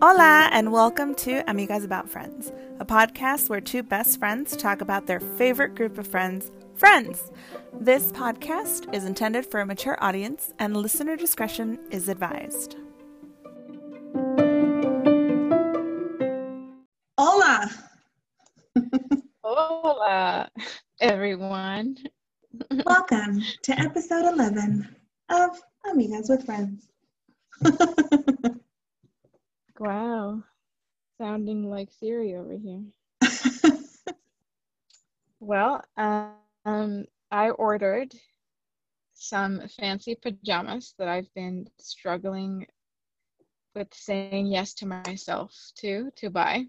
Hola, and welcome to Amigas About Friends, a podcast where two best friends talk about their favorite group of friends, friends. This podcast is intended for a mature audience, and listener discretion is advised. Welcome to episode 11 of Amigas with Friends. wow. Sounding like Siri over here. well, um, I ordered some fancy pajamas that I've been struggling with saying yes to myself to to buy.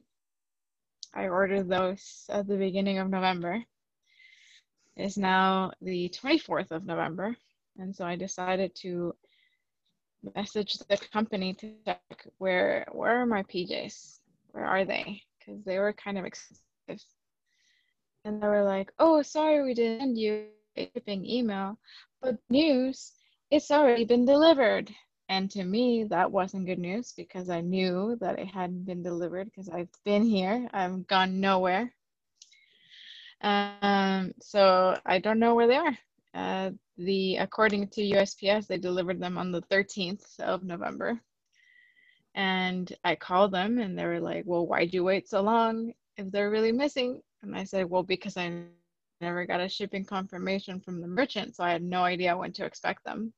I ordered those at the beginning of November. It's now the 24th of November, and so I decided to message the company to check where where are my PJs? Where are they? Because they were kind of expensive. And they were like, "Oh, sorry, we didn't send you a shipping email, but news, it's already been delivered." And to me, that wasn't good news because I knew that it hadn't been delivered because I've been here. I've gone nowhere. Um, so I don't know where they are. Uh, the according to USPS, they delivered them on the 13th of November. And I called them and they were like, Well, why'd you wait so long if they're really missing? And I said, Well, because I never got a shipping confirmation from the merchant, so I had no idea when to expect them.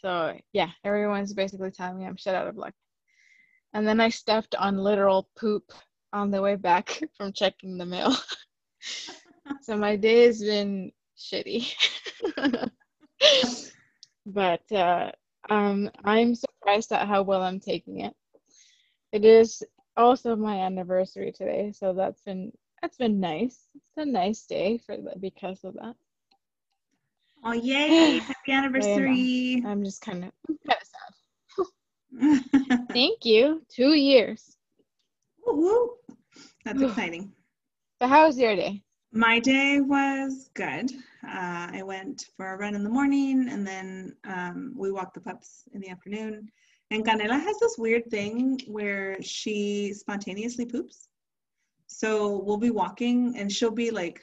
So yeah, everyone's basically telling me I'm shit out of luck. And then I stepped on literal poop on the way back from checking the mail. so my day has been shitty. but uh, um, I'm surprised at how well I'm taking it. It is also my anniversary today, so that's been that's been nice. It's a nice day for the, because of that. Oh yay! Happy anniversary! I'm just kind of kind of sad. Thank you. Two years. Woo, woo. That's exciting. So how was your day? My day was good. Uh, I went for a run in the morning, and then um, we walked the pups in the afternoon. And Canela has this weird thing where she spontaneously poops. So we'll be walking, and she'll be like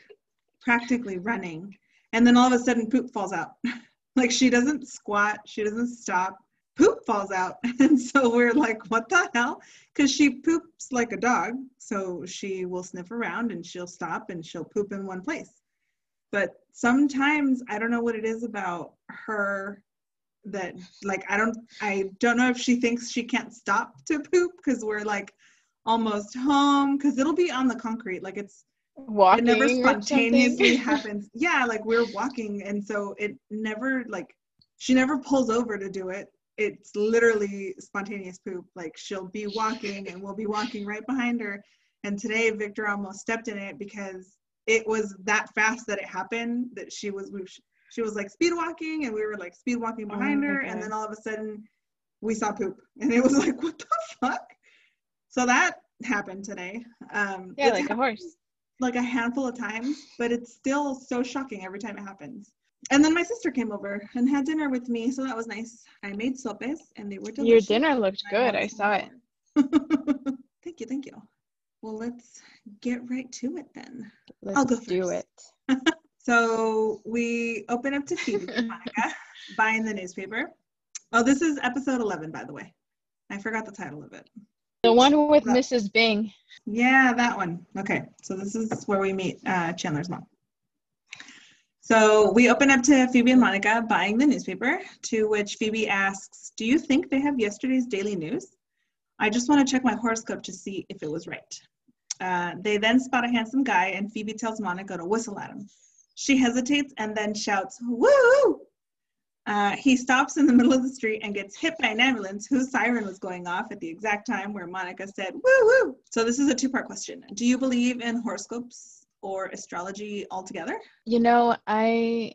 practically running and then all of a sudden poop falls out like she doesn't squat she doesn't stop falls out. And so we're like what the hell? Because she poops like a dog. So she will sniff around and she'll stop and she'll poop in one place. But sometimes i don't know what it is about her that like i don't i don't know if she thinks she can't stop to poop because we're like almost home because it'll be on the concrete. Like it's walking it never spontaneously happens. Yeah like we're walking. And so it never like she never pulls over to do it it's literally spontaneous poop. Like she'll be walking and we'll be walking right behind her. And today victor almost stepped in it because it was that fast that it happened that she was she was like speed walking and we were like speed walking behind oh her and then all of a sudden we saw poop. And it was like what the fuck? So that happened today. Um yeah like a horse. like a handful of times, but it's still so shocking every time it happens. And then my sister came over and had dinner with me, so that was nice. I made sopes and they were delicious. Your dinner looked good. I, I saw it. thank you, thank you. Well, let's get right to it then. Let's I'll go first. do it. so we open up to Phoebe Monica buying the newspaper. Oh, this is episode 11, by the way. I forgot the title of it. The one with Mrs. Bing. Yeah, that one. Okay, so this is where we meet uh, Chandler's mom. So we open up to Phoebe and Monica buying the newspaper, to which Phoebe asks, Do you think they have yesterday's daily news? I just want to check my horoscope to see if it was right. Uh, they then spot a handsome guy, and Phoebe tells Monica to whistle at him. She hesitates and then shouts, Woo! Uh, he stops in the middle of the street and gets hit by an ambulance whose siren was going off at the exact time where Monica said, woo woo. So, this is a two part question. Do you believe in horoscopes or astrology altogether? You know, I.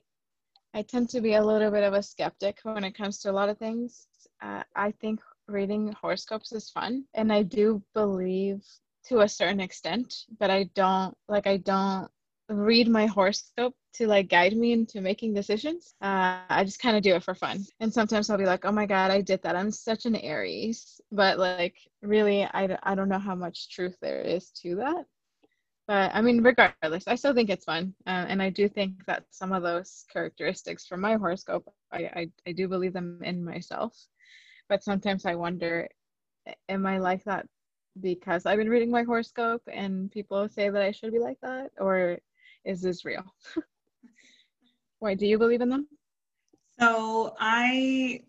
I tend to be a little bit of a skeptic when it comes to a lot of things. Uh, I think reading horoscopes is fun, and I do believe to a certain extent, but I don't like I don't read my horoscope to like guide me into making decisions. Uh, I just kind of do it for fun. And sometimes I'll be like, oh my God, I did that. I'm such an Aries. But like, really, I, I don't know how much truth there is to that. But I mean, regardless, I still think it's fun. Uh, and I do think that some of those characteristics from my horoscope, I, I, I do believe them in myself. But sometimes I wonder, am I like that because I've been reading my horoscope and people say that I should be like that? Or is this real? Why do you believe in them? So I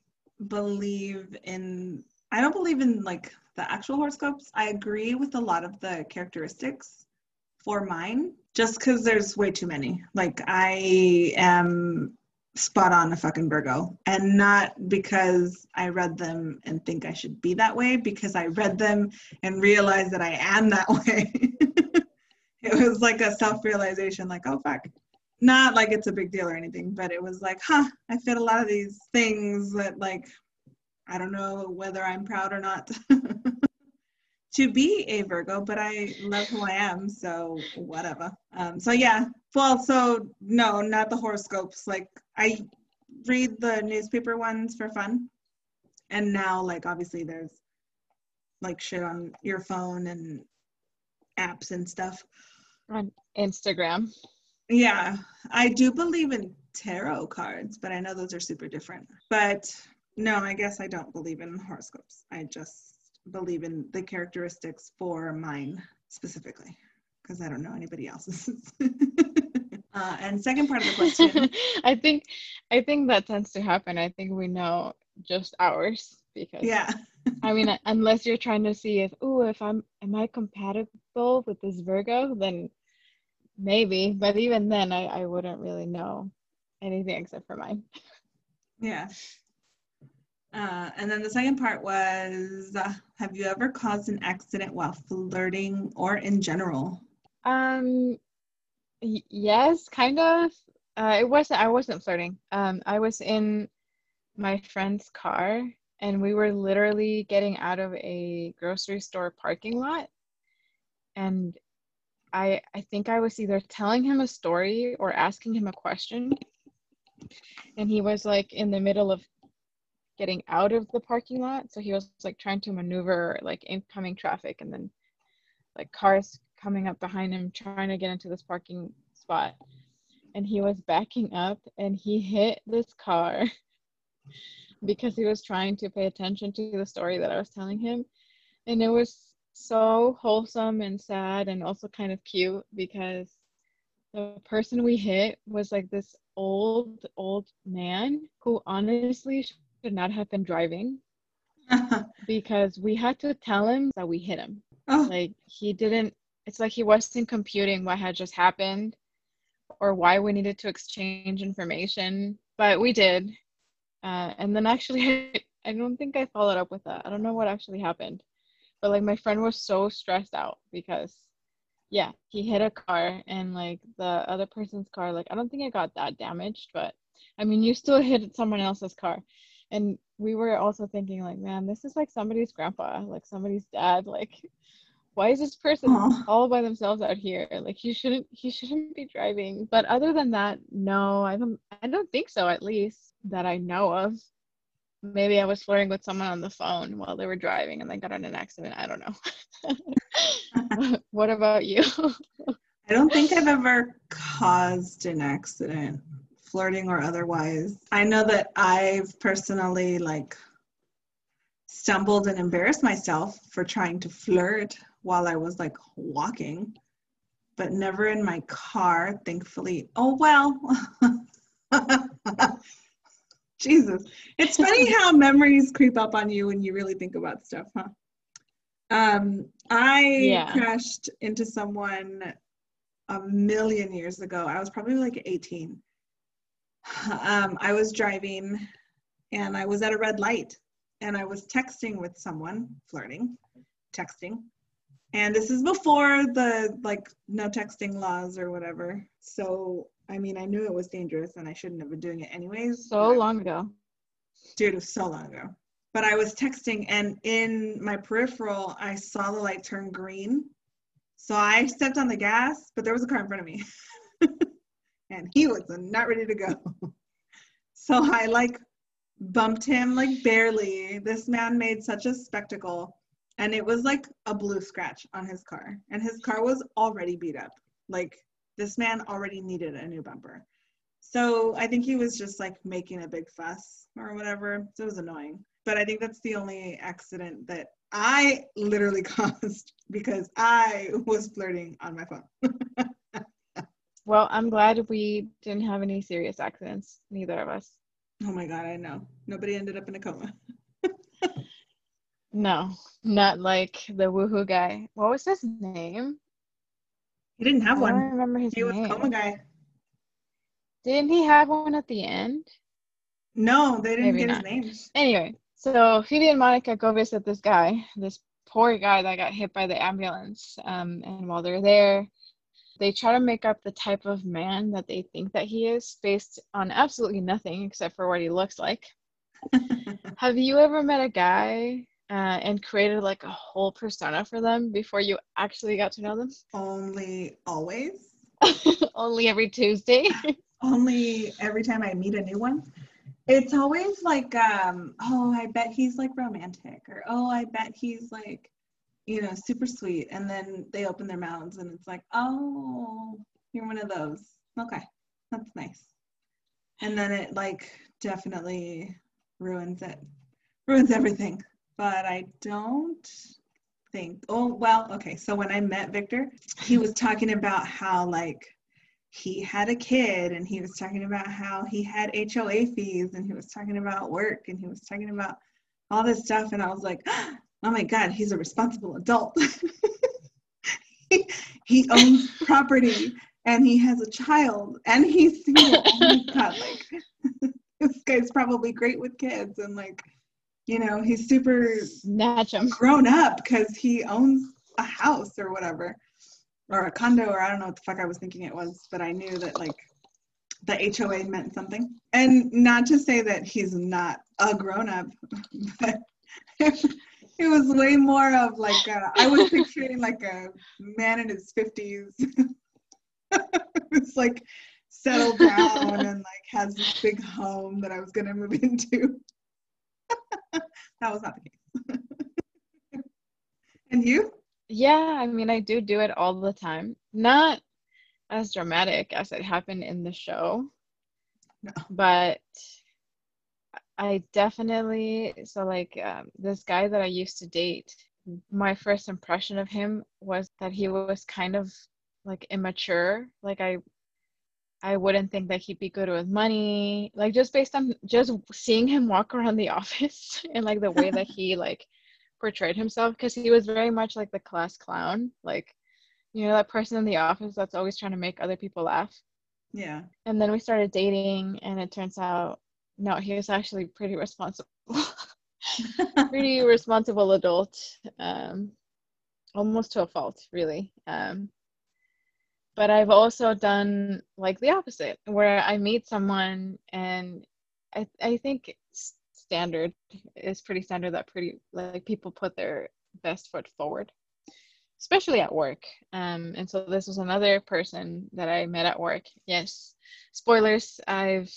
believe in, I don't believe in like the actual horoscopes. I agree with a lot of the characteristics for mine just because there's way too many. Like I am spot on a fucking Virgo and not because I read them and think I should be that way, because I read them and realized that I am that way. it was like a self realization like, oh, fuck. Not like it's a big deal or anything, but it was like, huh, I fit a lot of these things that, like, I don't know whether I'm proud or not to be a Virgo, but I love who I am, so whatever. Um, so yeah, well, so no, not the horoscopes. Like I read the newspaper ones for fun, and now like obviously there's like shit on your phone and apps and stuff on Instagram. Yeah, I do believe in tarot cards, but I know those are super different. But no, I guess I don't believe in horoscopes. I just believe in the characteristics for mine specifically because I don't know anybody else's. uh, and second part of the question, I think I think that tends to happen. I think we know just ours because yeah. I mean, unless you're trying to see if oh, if I'm am I compatible with this Virgo, then maybe. But even then, I I wouldn't really know anything except for mine. Yeah. Uh, and then the second part was uh, Have you ever caused an accident while flirting or in general? Um, y- yes, kind of. Uh, it wasn't, I wasn't flirting. Um, I was in my friend's car and we were literally getting out of a grocery store parking lot. And I, I think I was either telling him a story or asking him a question. And he was like in the middle of getting out of the parking lot. So he was like trying to maneuver like incoming traffic and then like cars coming up behind him trying to get into this parking spot. And he was backing up and he hit this car because he was trying to pay attention to the story that I was telling him. And it was so wholesome and sad and also kind of cute because the person we hit was like this old old man who honestly should not have been driving because we had to tell him that we hit him. Oh. Like he didn't it's like he wasn't computing what had just happened or why we needed to exchange information, but we did. Uh, and then actually, I don't think I followed up with that. I don't know what actually happened, but like my friend was so stressed out because, yeah, he hit a car and like the other person's car, like I don't think it got that damaged, but I mean, you still hit someone else's car and we were also thinking like man this is like somebody's grandpa like somebody's dad like why is this person Aww. all by themselves out here? Like he shouldn't he shouldn't be driving. But other than that no i don't i don't think so at least that i know of. Maybe i was flirting with someone on the phone while they were driving and they got in an accident. I don't know. What about you? I don't think i've ever caused an accident flirting or otherwise. I know that I've personally like stumbled and embarrassed myself for trying to flirt while I was like walking, but never in my car, thankfully. Oh, well. Jesus. It's funny how memories creep up on you when you really think about stuff, huh? Um, I yeah. crashed into someone a million years ago. I was probably like 18 um, I was driving and I was at a red light and I was texting with someone, flirting, texting. And this is before the like no texting laws or whatever. So, I mean, I knew it was dangerous and I shouldn't have been doing it anyways. So long ago. Dude, it was so long ago. But I was texting and in my peripheral, I saw the light turn green. So I stepped on the gas, but there was a car in front of me. and he was not ready to go. so I like bumped him like barely. This man made such a spectacle. And it was like a blue scratch on his car. And his car was already beat up. Like this man already needed a new bumper. So I think he was just like making a big fuss or whatever. So it was annoying. But I think that's the only accident that I literally caused because I was flirting on my phone. well, I'm glad we didn't have any serious accidents, neither of us. Oh my god, I know. Nobody ended up in a coma. no, not like the woohoo guy. What was his name? He didn't have I one. don't remember his He was name. coma guy. Didn't he have one at the end? No, they didn't Maybe get not. his name. Anyway, so Phoebe and Monica go visit this guy, this poor guy that got hit by the ambulance. Um, and while they're there, they try to make up the type of man that they think that he is based on absolutely nothing except for what he looks like. Have you ever met a guy uh, and created like a whole persona for them before you actually got to know them? Only always. Only every Tuesday. Only every time I meet a new one. It's always like, um, oh, I bet he's like romantic, or oh, I bet he's like, you know, super sweet. And then they open their mouths and it's like, oh, you're one of those. Okay, that's nice. And then it like definitely ruins it, ruins everything. But I don't think, oh, well, okay. So when I met Victor, he was talking about how like he had a kid and he was talking about how he had HOA fees and he was talking about work and he was talking about all this stuff. And I was like, oh my God, he's a responsible adult. he, he owns property and he has a child and he's single. Oh my God, like this guy's probably great with kids and like, you know, he's super Snatch him. grown up because he owns a house or whatever or a condo or I don't know what the fuck I was thinking it was, but I knew that like the HOA meant something. And not to say that he's not a grown up, but it was way more of like a, I was picturing like a man in his 50s. it's like settled down and like has this big home that I was gonna move into. that was not the case. and you? Yeah, I mean, I do do it all the time. Not as dramatic as it happened in the show, No. but I definitely, so like um, this guy that I used to date, my first impression of him was that he was kind of like immature. Like I I wouldn't think that he'd be good with money. Like just based on just seeing him walk around the office and like the way that he like portrayed himself because he was very much like the class clown. Like, you know, that person in the office that's always trying to make other people laugh. Yeah. And then we started dating and it turns out no, he was actually pretty responsible. pretty responsible adult. Um almost to a fault, really. Um but I've also done like the opposite, where I meet someone and I I think standard is pretty standard that pretty like people put their best foot forward, especially at work. Um, and so this was another person that I met at work. Yes, spoilers. I've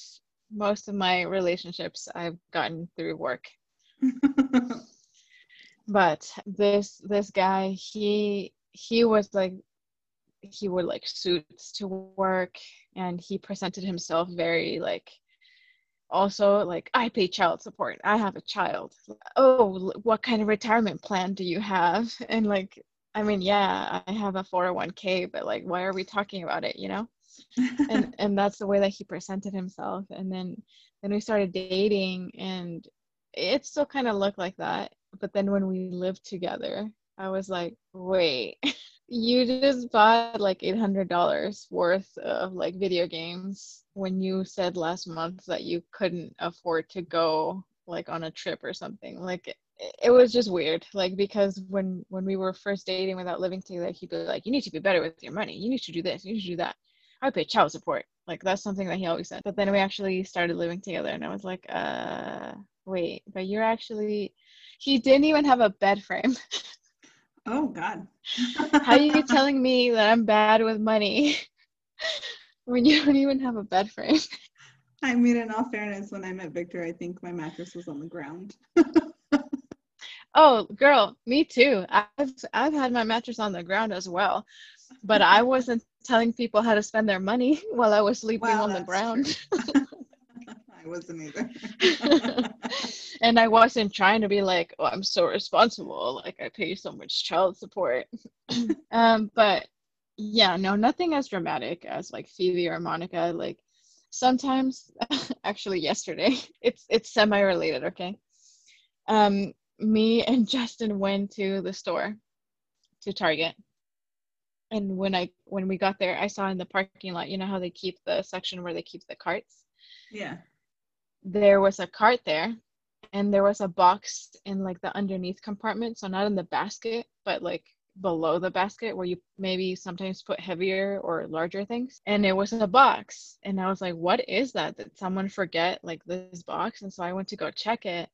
most of my relationships I've gotten through work. But this this guy he he was like he wore like suits to work and he presented himself very like also like i pay child support. I have a child. Oh what kind of retirement plan do you have? And like i mean yeah i have a 401k but like why are we talking about it you know and and that's the way that he presented himself. And then then we started dating and it still kind of looked like that. But then when we lived together i was like wait you just bought like $800 worth of like video games when you said last month that you couldn't afford to go like on a trip or something. Like it, was just weird. Like because when when we were first dating without living together he'd be like you need to be better with your money. You need to do this. You need to do that I pay child support. Like that's something that he always said. But then we actually started living together and I was like, uh wait, but you're actually he didn't even have a bed frame. oh God. How are you telling me that I'm bad with money? when you don't even have a bed frame. I mean, in all fairness, when I met Victor, I think my mattress was on the ground. Oh, girl, me too. I've I've had my mattress on the ground as well, but I wasn't telling people how to spend their money while I was sleeping on the ground. I wasn't either. and I wasn't trying to be like, oh, I'm so responsible. Like I pay so much child support. um, but yeah, no, nothing as dramatic as like Phoebe or Monica. Like sometimes, actually, yesterday, it's it's semi-related. Okay. Um, me and Justin went to the store, to Target. And when I when we got there, I saw in the parking lot, you know how they keep the section where they keep the carts? Yeah. there was a cart there and there was a box in like the underneath compartment. So not in the basket but like below the basket where you maybe sometimes put heavier or larger things. And it was a box. And i was like what is that? Did someone forget like this box? And so i went to go check it.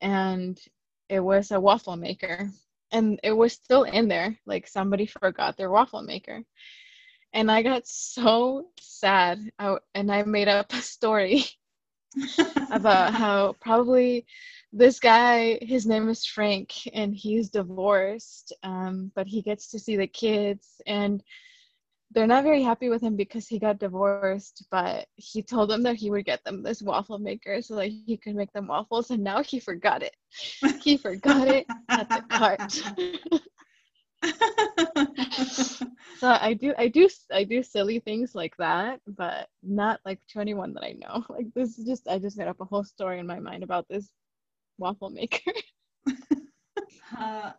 And it was a waffle maker and it was still in there like somebody forgot their waffle maker. And i got so sad. I, and i made up a story about how probably this guy his name is frank and he's divorced um, but he gets to see the kids. And they're not very happy with him because he got divorced but he told them that he would get them this waffle maker so that he could make them waffles and now he forgot it. He forgot it at the cart. So i do i do i do silly things like that but not like to anyone that i know. Like this is just i just made up a whole story in my mind about this waffle maker.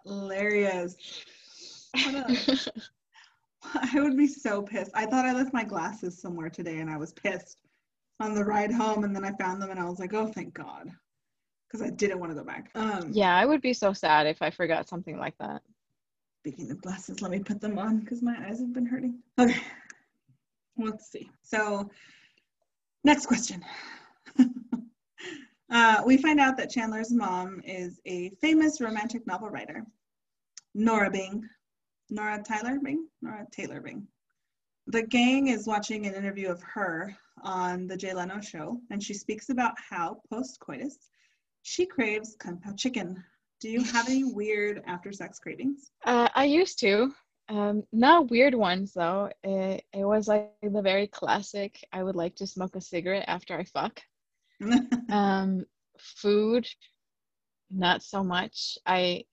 Hilarious. What a- I would be so pissed. I thought I left my glasses somewhere today and I was pissed on the ride home and then I found them and I was like, oh, thank God. Because I didn't want to go back. Um, yeah i would be so sad if i forgot something like that Speaking of glasses, let me put them on because my eyes have been hurting. Okay. Let's see. So, next question. uh, we find out that Chandler's mom is a famous romantic novel writer, Nora Bing. Nora Tyler Bing? Nora Taylor Bing. The gang is watching an interview of her on the Jay Leno show, and she speaks about how post coitus she craves kung pao chicken. Do you have any weird after sex cravings? uh, i used to um, not weird ones though it, it was like the very classic i would like to smoke a cigarette after i fuck um food not so much i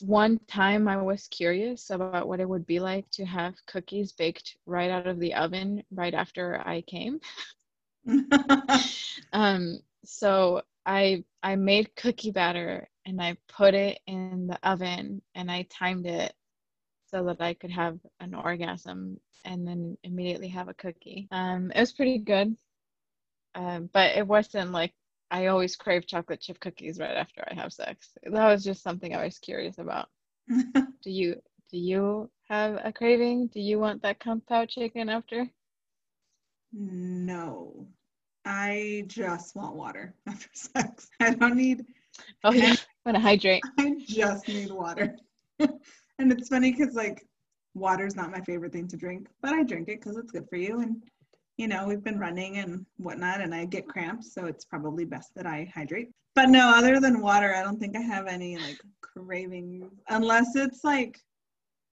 one time i was curious about what it would be like to have cookies baked right out of the oven right after i came. Um so i i made cookie batter and i put it in the oven and i timed it so that i could have an orgasm and then immediately have a cookie. Um it was pretty good. Um but it wasn't like i always crave chocolate chip cookies right after i have sex that was just something i was curious about do you do you have a craving do you want that kung pao chicken after no. I just want water after sex. I don't need, oh yeah i'm gonna hydrate I just need water. and it's funny because, like, water's not my favorite thing to drink, but I drink it because it's good for you. And, you know, we've been running and whatnot, and I get cramps, so it's probably best that I hydrate. But no, other than water, I don't think I have any, like, cravings, unless it's like,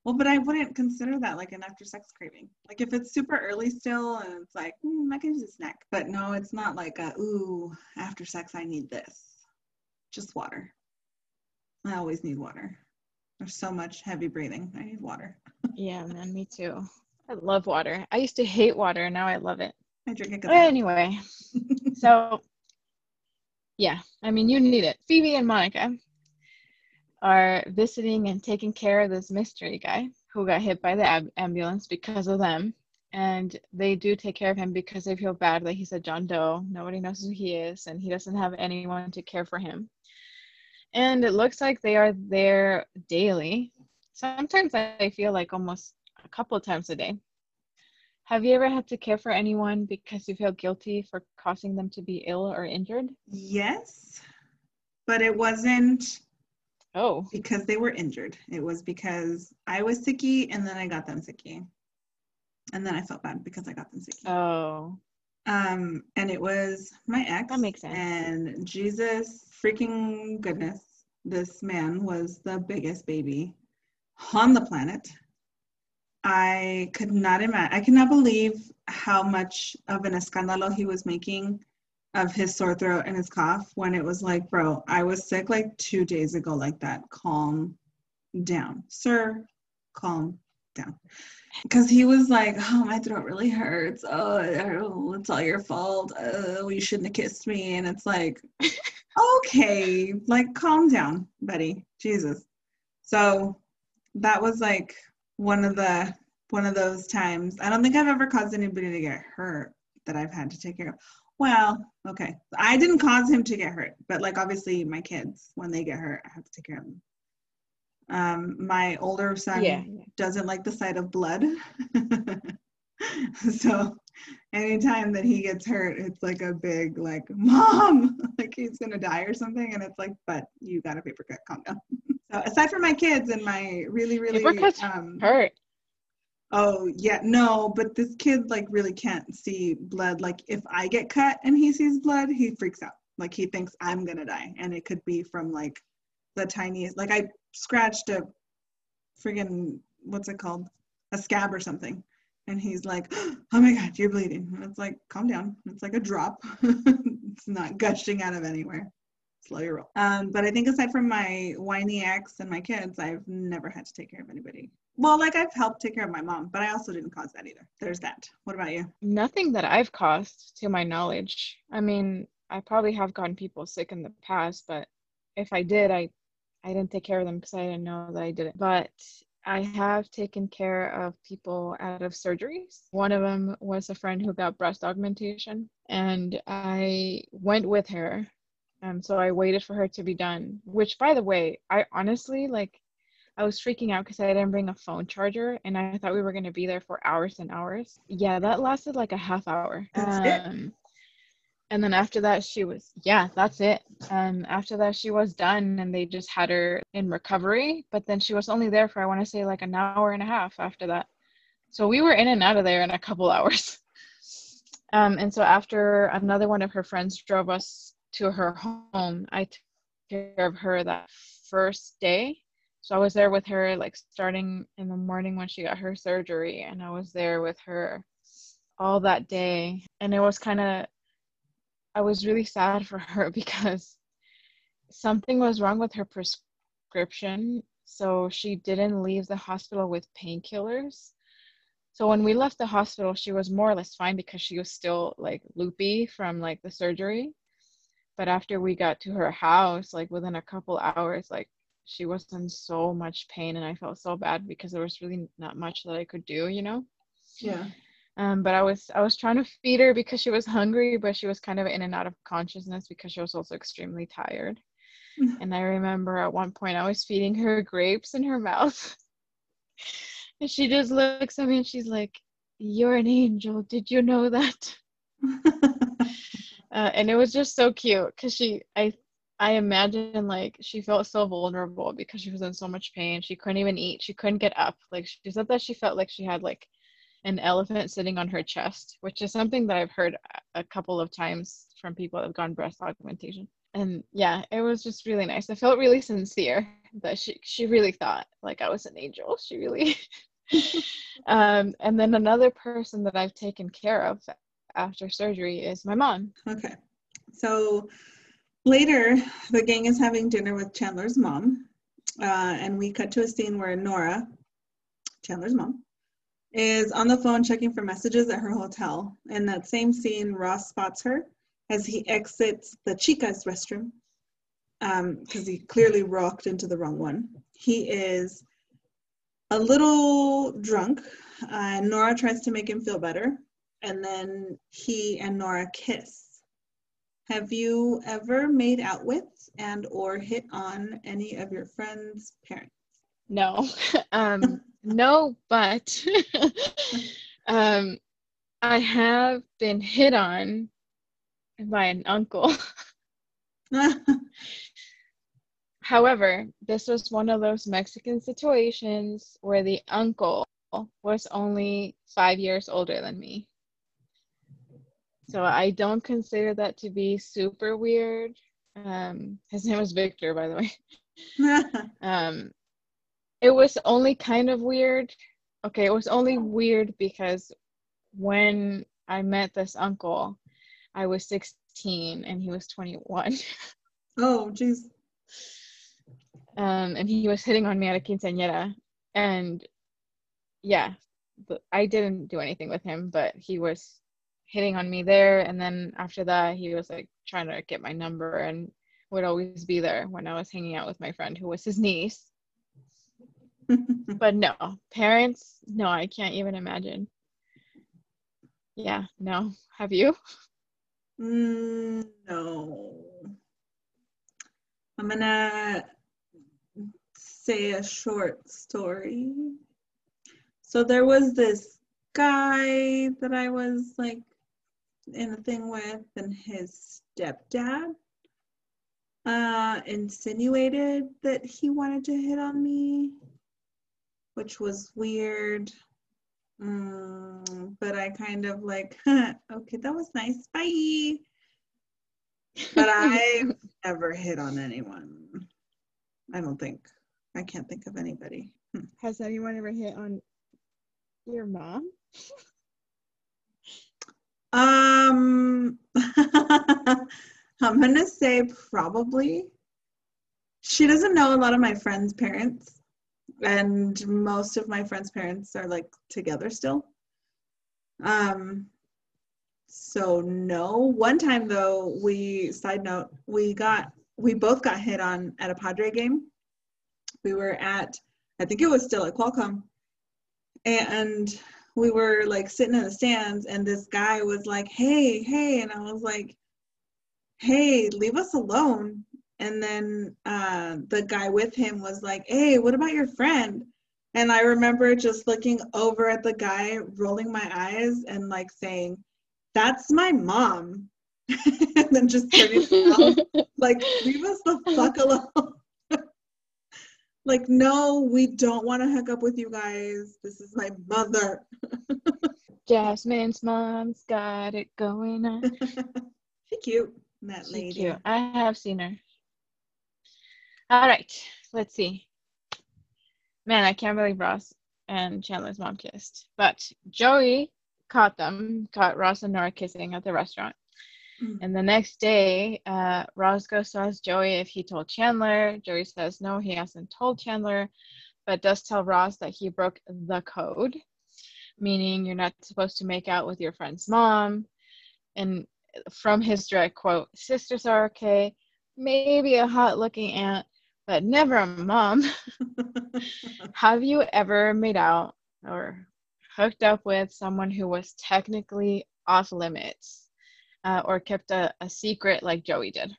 well, but I wouldn't consider that like an after sex craving. Like if it's super early still and it's like, mm, I can use a snack. But no, it's not like a, ooh, after sex, I need this. Just water. I always need water. There's so much heavy breathing. I need water. yeah man me too i love water. I used to hate water now i love it. I drink it. anyway so yeah i mean you need it. Phoebe and monica are visiting and taking care of this mystery guy who got hit by the ab- ambulance because of them and they do take care of him because they feel bad that he's a john doe. Nobody knows who he is and he doesn't have anyone to care for him. And it looks like they are there daily. Sometimes i feel like almost a couple of times a day have you ever had to care for anyone because you feel guilty for causing them to be ill or injured? yes, but it wasn't Oh, because they were injured. It was because I was sicky and then I got them sicky. and then I felt bad because I got them sick. Oh. Um, and it was my ex. That makes sense. And Jesus freaking goodness, this man was the biggest baby on the planet. I could not imagine, I cannot believe how much of an escándalo he was making of his sore throat and his cough when it was like, bro, I was sick like two days ago, like that. Calm down. Sir, calm down. Because he was like, oh, my throat really hurts. Oh, oh, it's all your fault. Oh, you shouldn't have kissed me. And it's like, okay, like calm down, buddy. Jesus. So that was like one of the one of those times. I don't think I've ever caused anybody to get hurt that I've had to take care of. Well, okay. I didn't cause him to get hurt, but like obviously my kids, when they get hurt, I have to take care of them. Um, my older son Yeah. doesn't like the sight of blood. so anytime that he gets hurt, it's like a big like mom, like he's gonna die or something. And it's like, but you got a paper cut, calm down. so aside from my kids and my really, really Paper cuts um Hurt. Oh yeah, no, but this kid like really can't see blood. Like if I get cut and he sees blood, he freaks out. Like he thinks I'm gonna die, and it could be from like the tiniest. Like I scratched a friggin' what's it called, a scab or something, and he's like, "Oh my god, you're bleeding." And it's like, calm down. It's like a drop. it's not gushing out of anywhere. Slow your roll. Um, but I think aside from my whiny ex and my kids, I've never had to take care of anybody. Well, like I've helped take care of my mom, but I also didn't cause that either. There's that. What about you? Nothing that I've caused to my knowledge. I mean, I probably have gotten people sick in the past, but if I did, I I didn't take care of them because I didn't know that I did it. But I have taken care of people out of surgeries. One of them was a friend who got breast augmentation, and I went with her. Um, so I waited for her to be done, which, by the way, I honestly like. I was freaking out because I didn't bring a phone charger and I thought we were going to be there for hours and hours. Yeah, that lasted like a half hour. That's it? And then after that, she was, yeah, that's it. Um, after that, she was done and they just had her in recovery. But then she was only there for, I want to say, like an hour and a half after that. So we were in and out of there in a couple hours. Um, and so after another one of her friends drove us to her home, I took care of her that first day. So I was there with her, like starting in the morning when she got her surgery, and I was there with her all that day. And it was kind of, I was really sad for her because something was wrong with her prescription. So she didn't leave the hospital with painkillers. So when we left the hospital, she was more or less fine because she was still like loopy from like the surgery. But after we got to her house, like within a couple hours, like she was in so much pain and I felt so bad because there was really not much that I could do, you know? Yeah. Um, but I was I was trying to feed her because she was hungry, but she was kind of in and out of consciousness because she was also extremely tired. And I remember at one point I was feeding her grapes in her mouth. and she just looks at me and she's like, You're an angel. Did you know that? Uh, and it was just so cute because she I I imagine like she felt so vulnerable because she was in so much pain. She couldn't even eat. She couldn't get up. Like she said that she felt like she had like an elephant sitting on her chest, which is something that I've heard a- couple of times from people that have gone breast augmentation. And yeah, it was just really nice. I felt really sincere that she she really thought like I was an angel. She really um and then another person that I've taken care of after surgery is my mom. Okay. So later, the gang is having dinner with Chandler's mom. Uh, and we cut to a scene where Nora, Chandler's mom, is on the phone checking for messages at her hotel. In that same scene, Ross spots her as he exits the Chica's restroom because he clearly walked into the wrong one. He is a little drunk. Uh, Nora tries to make him feel better, and then he and Nora kiss. Have you ever made out with and or hit on any of your friends' parents? No. um no, but um I have been hit on by an uncle. However, this was one of those Mexican situations where the uncle was only five years older than me. So I don't consider that to be super weird. Um, his name was Victor, by the way. um, it was only kind of weird. Okay, it was only weird because when I met this uncle, I was 16 and he was 21. oh, jeez. Um, and he was hitting on me at a quinceañera. And yeah, I didn't do anything with him, but he was hitting on me there. And then after that, he was like trying to get my number and would always be there when I was hanging out with my friend who was his niece. But no, parents, no, I can't even imagine. Yeah, no. Have you? Mm, no. I'm gonna say a short story. So there was this guy that I was like in a thing with, and his stepdad uh, insinuated that he wanted to hit on me, which was weird. Mm, but I kind of like, okay, that was nice. Bye. But I've never hit on anyone. I don't think. I can't think of anybody. Hmm. Has anyone ever hit on your mom? Um, I'm gonna say probably. She doesn't know a lot of my friends' parents, and most of my friends' parents are like together still. Um, so no. One time though, we side note, we got we both got hit on at a Padre game. We were at, I think it was still at Qualcomm, and we were like sitting in the stands and this guy was like hey hey and i was like hey leave us alone and then uh, the guy with him was like hey what about your friend and i remember just looking over at the guy rolling my eyes and like saying that's my mom and then just turning around like leave us the fuck alone like, no, we don't want to hook up with you guys. This is my mother. Jasmine's mom's got it going on. she cute, that she lady. Cute. I have seen her. All right, let's see. Man, I can't believe Ross and Chandler's mom kissed. But Joey caught them, caught Ross and Nora kissing at the restaurant. Mm. And the next day, uh, Ross goes to ask Joey if he told Chandler. Joey says no, he hasn't told Chandler, but does tell Ross that he broke the code, meaning you're not supposed to make out with your friend's mom. And from his direct quote, sisters are okay, maybe a hot looking aunt, but never a mom. Have you ever made out or hooked up with someone who was technically off limits? uh, or kept a, a secret like Joey did?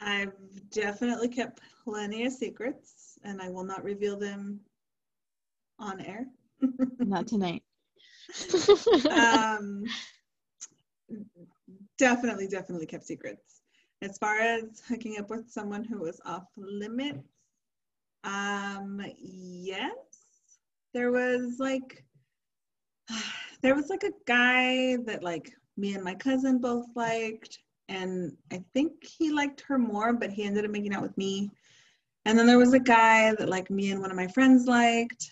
I've definitely kept plenty of secrets, and I will not reveal them on air. not tonight. um, definitely, definitely kept secrets. As far as hooking up with someone who was off limits, um, yes, there was like, there was like a guy that like me and my cousin both liked. And I think he liked her more, but he ended up making out with me. And then there was a guy that like me and one of my friends liked.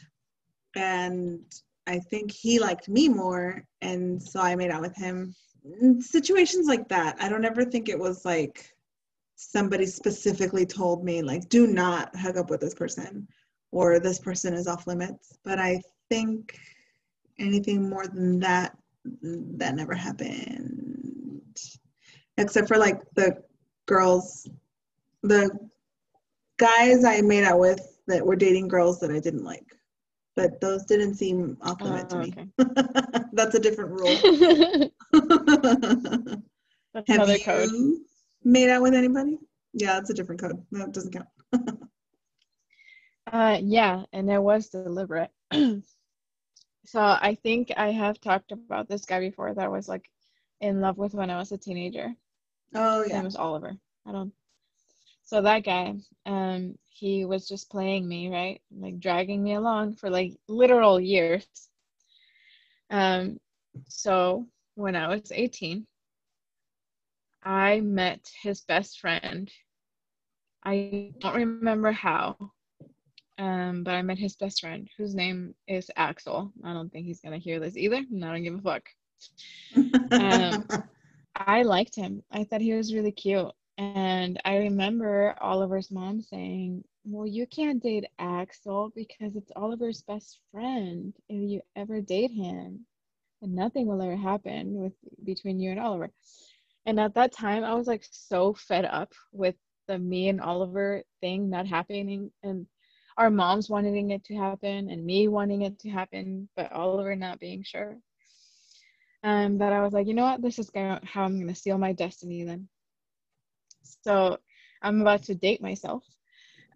And I think he liked me more. And so I made out with him. In situations like that, I don't ever think it was like somebody specifically told me, like, do not hook up with this person or this person is off limits. But I think anything more than that that never happened. Except for like the girls the guys i made out with that were dating girls that i didn't like but those didn't seem off limit to me. oh, that's a different rule. That's Have another code. made out with anybody? Yeah that's a different code. That doesn't count. Uh yeah and it was deliberate. So I think I have talked about this guy before that I was like in love with when I was a teenager. Oh yeah. His name was Oliver. I don't so that guy, um, he was just playing me, right? Like dragging me along for like literal years. Um, so when I was 18, I met his best friend. I don't remember how, um, but I met his best friend, whose name is Axel. I don't think he's gonna hear this either, and I don't give a fuck. Um, I liked him. I thought he was really cute. And I remember Oliver's mom saying, Well, you can't date Axel because it's Oliver's best friend. If you ever date him, and nothing will ever happen with between you and Oliver. And at that time, I was like so fed up with the me and Oliver thing not happening and our moms wanting it to happen and me wanting it to happen, but Oliver not being sure. Um, that I was like, you know what, this is gonna, how I'm gonna seal my destiny then. So I'm about to date myself.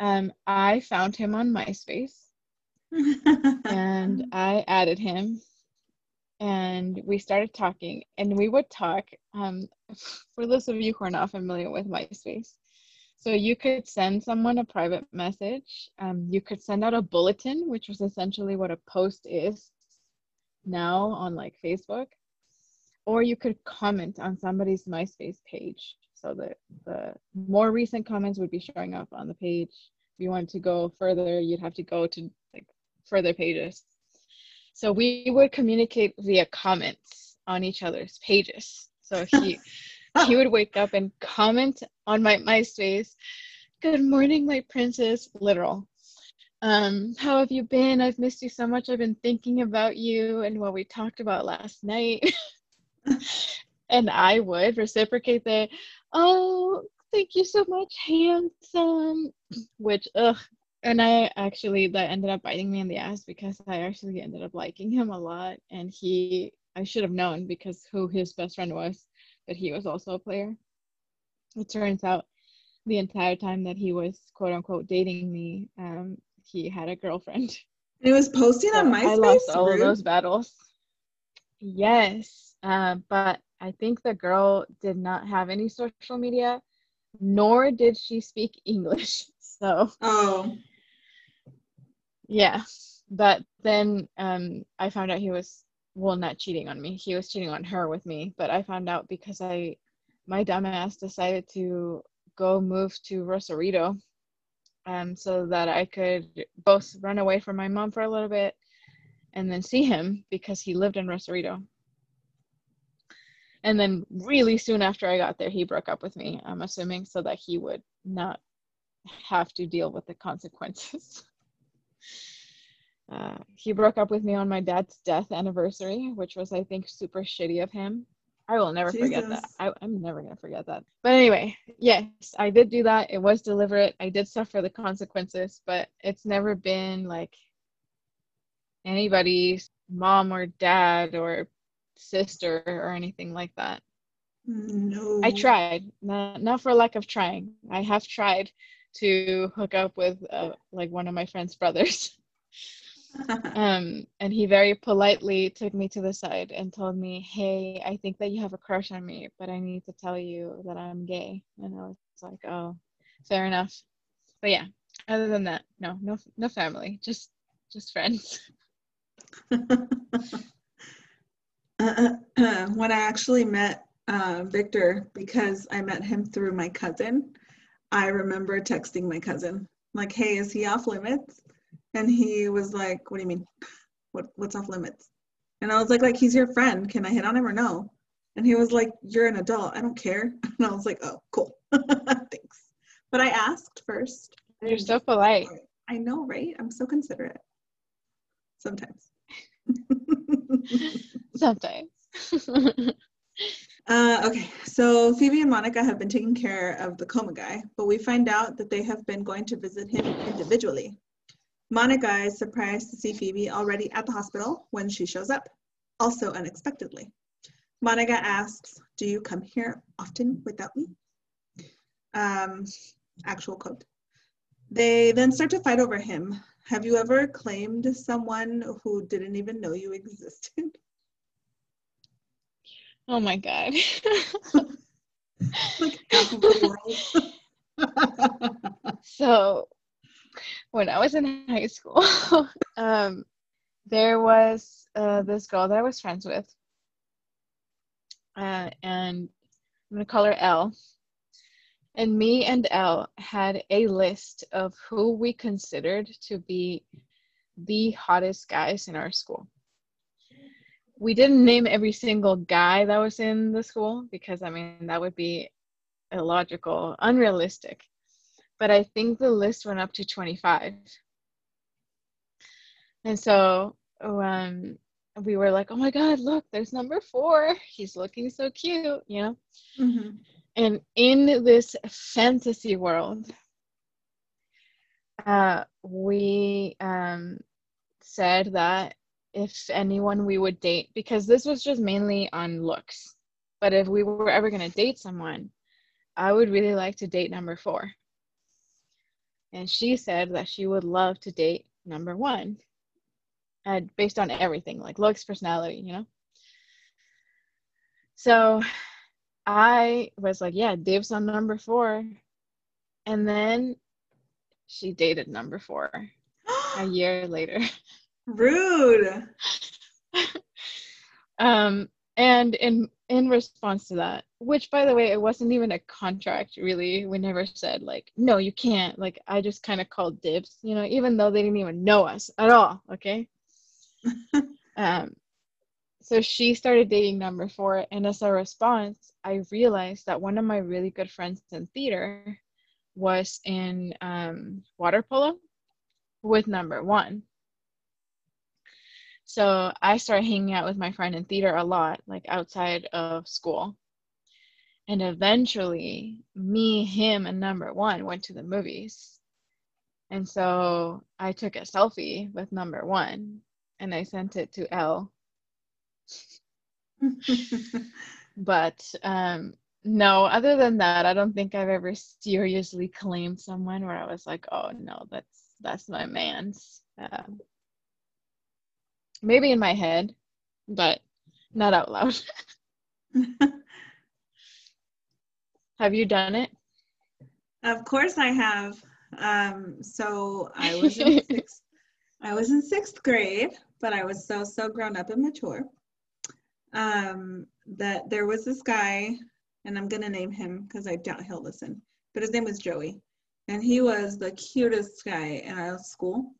Um, I found him on MySpace and I added him and we started talking and we would talk um, for those of you who are not familiar with MySpace. So you could send someone a private message. Um, you could send out a bulletin, which was essentially what a post is now on like Facebook, or you could comment on somebody's MySpace page. So the, the more recent comments would be showing up on the page. If you want to go further, you'd have to go to like further pages. So we would communicate via comments on each other's pages. So he he would wake up and comment on my MySpace, "Good morning, my princess," literal. Um, how have you been? I've missed you so much. I've been thinking about you and what we talked about last night. and I would reciprocate the, oh, thank you so much, handsome. Which, ugh. And I actually, that ended up biting me in the ass because I actually ended up liking him a lot. And he, I should have known because who his best friend was, that he was also a player. It turns out the entire time that he was quote unquote dating me, um, he had a girlfriend. And He was posting on MySpace. I lost all rude. of those battles. Yes, uh, but I think the girl did not have any social media, nor did she speak English. So, oh, yeah. But then um, I found out he was well, not cheating on me. He was cheating on her with me. But I found out because I, my dumbass decided to go move to Rosarito, um, so that I could both run away from my mom for a little bit, and then see him because he lived in Rosarito and then really soon after I got there, he broke up with me. I'm assuming so that he would not have to deal with the consequences. uh, he broke up with me on my dad's death anniversary, which was, I think, super shitty of him. I will never Jesus. forget that. I, I'm never gonna forget that. But anyway, yes, I did do that. It was deliberate. I did suffer the consequences, but it's never been like anybody's mom or dad or sister or anything like that. No. I tried, not, not for lack of trying. I have tried to hook up with uh, like one of my friend's brothers. um, and he very politely took me to the side and told me, "Hey, I think that you have a crush on me, but I need to tell you that I'm gay." And I was like, "Oh, fair enough." But yeah, other than that, no, no, no family, just just friends. when I actually met uh, Victor, because I met him through my cousin, I remember texting my cousin, like, hey, is he off limits? And he was like, what do you mean? What, what's off limits? And I was like, like, he's your friend. Can I hit on him or no? And he was like, you're an adult. I don't care. And I was like, oh, cool. Thanks. But I asked first. You're so polite. I know, right? I'm so considerate. Sometimes. Sometimes. uh, okay, so Phoebe and Monica have been taking care of the coma guy, but we find out that they have been going to visit him individually. Monica is surprised to see Phoebe already at the hospital when she shows up, also unexpectedly. Monica asks, Do you come here often without me? Um, actual quote. They then start to fight over him, have you ever claimed someone who didn't even know you existed? Oh my god. like half of the world. so when I was in high school, um, there was uh, this girl that I was friends with, uh, and I'm gonna call her L. And me and Elle had a list of who we considered to be the hottest guys in our school. We didn't name every single guy that was in the school because, I mean, that would be illogical, unrealistic. But I think the list went up to 25. And so um, we were like, oh my God, look, there's number four. He's looking so cute, you know? Mm-hmm. And in this fantasy world, uh, we um, said that if anyone we would date, because this was just mainly on looks, but if we were ever going to date someone, I would really like to date number four. And she said that she would love to date number one, uh, based on everything like looks, personality, you know? So I was like, yeah, dibs on number four. And then she dated number four a year later. Rude. um, and in in response to that, which by the way, it wasn't even a contract really. We never said like, no, you can't. Like I just kind of called dibs, you know, even though they didn't even know us at all. Okay. um, so she started dating number four, and as a response, I realized that one of my really good friends in theater was in um, water polo with number one. So I started hanging out with my friend in theater a lot, like outside of school. And eventually, me, him, and number one went to the movies. And so I took a selfie with number one and I sent it to Elle but um, no, other than that, I don't think I've ever seriously claimed someone where I was like, oh no, that's that's my man's. Uh, maybe in my head, but not out loud. have you done it? Of course I have. Um, so I was in sixth, I was in sixth grade, but I was so so grown up and mature um, that there was this guy, and I'm gonna name him because I doubt he'll listen, but his name was Joey, and he was the cutest guy in our school.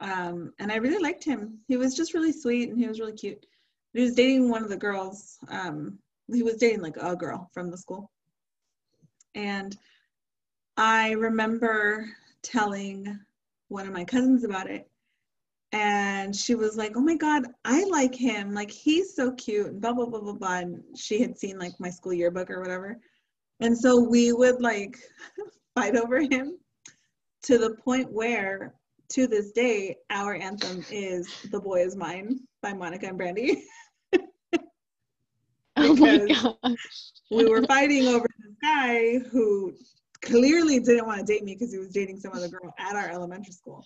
Um, and I really liked him. He was just really sweet and he was really cute. He was dating one of the girls. Um, he was dating like a girl from the school. And I remember telling one of my cousins about it and she was like, "Oh my God, I like him. Like he's so cute." And blah blah blah blah blah. And she had seen like my school yearbook or whatever, and so we would like fight over him to the point where, to this day, our anthem is "The Boy Is Mine" by Monica and Brandy. oh my gosh. we were fighting over this guy who clearly didn't want to date me because he was dating some other girl at our elementary school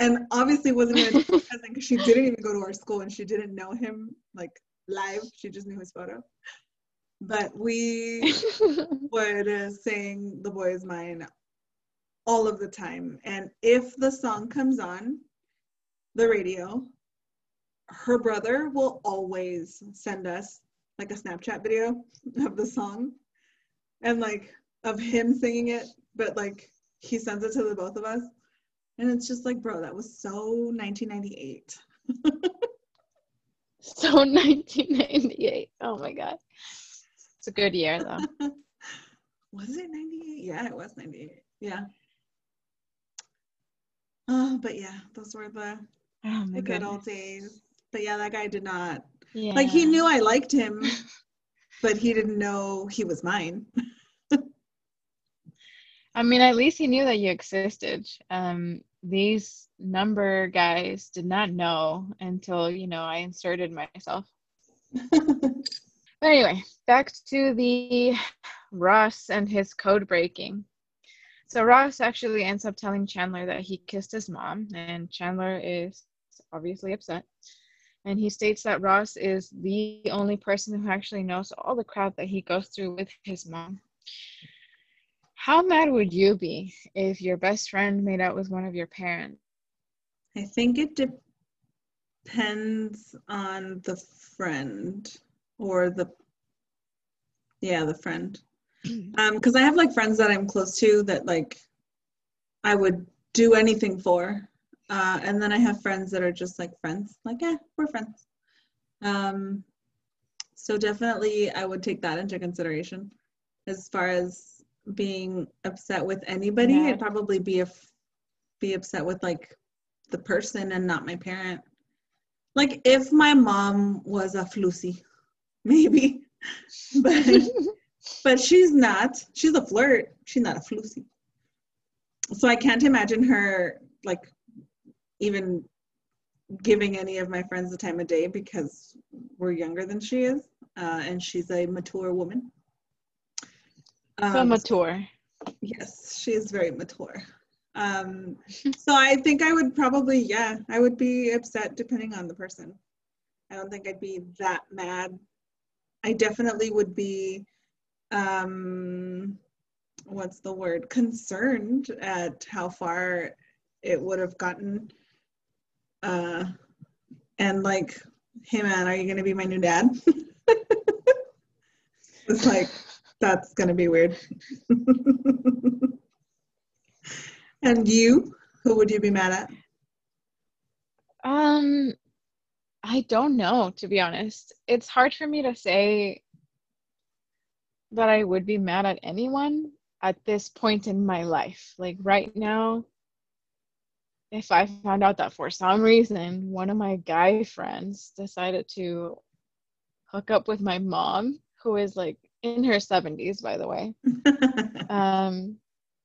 and obviously wasn't to cousin because she didn't even go to our school and she didn't know him like live. She just knew his photo. But we would uh, sing "The Boy Is Mine" all of the time, and if the song comes on the radio, her brother will always send us like a Snapchat video of the song, and like of him singing it, but like he sends it to the both of us and it's just like, bro, that was so 1998. so 1998. Oh my God. It's a good year though. was it 98? Yeah, it was 98. Yeah. Oh, but yeah, those were the, oh the good old days. But yeah, that guy did not. Yeah. Like he knew I liked him, but he didn't know he was mine. I mean, at least he knew that you existed. Um, these number guys did not know until you know I inserted myself. but anyway, back to the Ross and his code breaking. So Ross actually ends up telling Chandler that he kissed his mom, and Chandler is obviously upset. And he states that Ross is the only person who actually knows all the crap that he goes through with his mom. How mad would you be if your best friend made out with one of your parents? I think it depends on the friend or the yeah, the friend. Um, because I have like friends that I'm close to that like I would do anything for. Uh, and then I have friends that are just like friends, like, yeah, we're friends. Um, so definitely I would take that into consideration. As far as being upset with anybody, Yeah. I'd probably be be upset with like the person and not my parent. Like if my mom was a flusy, maybe. but but she's not. She's a flirt. She's not a flusy. So I can't imagine her like even giving any of my friends the time of day because we're younger than she is, uh, and she's a mature woman. So Um, mature. Yes, she is very mature. Um, so I think I would probably, yeah, I would be upset depending on the person. I don't think I'd be that mad. I definitely would be, um, what's the word, concerned at how far it would have gotten. Uh, and like, hey man, are you gonna be my new dad? it's like, that's gonna be weird. and you, who would you be mad at? Um, I don't know, to be honest. It's hard for me to say that I would be mad at anyone at this point in my life. Like right now, if I found out that for some reason one of my guy friends decided to hook up with my mom, who is like in her 70s, by the way, um,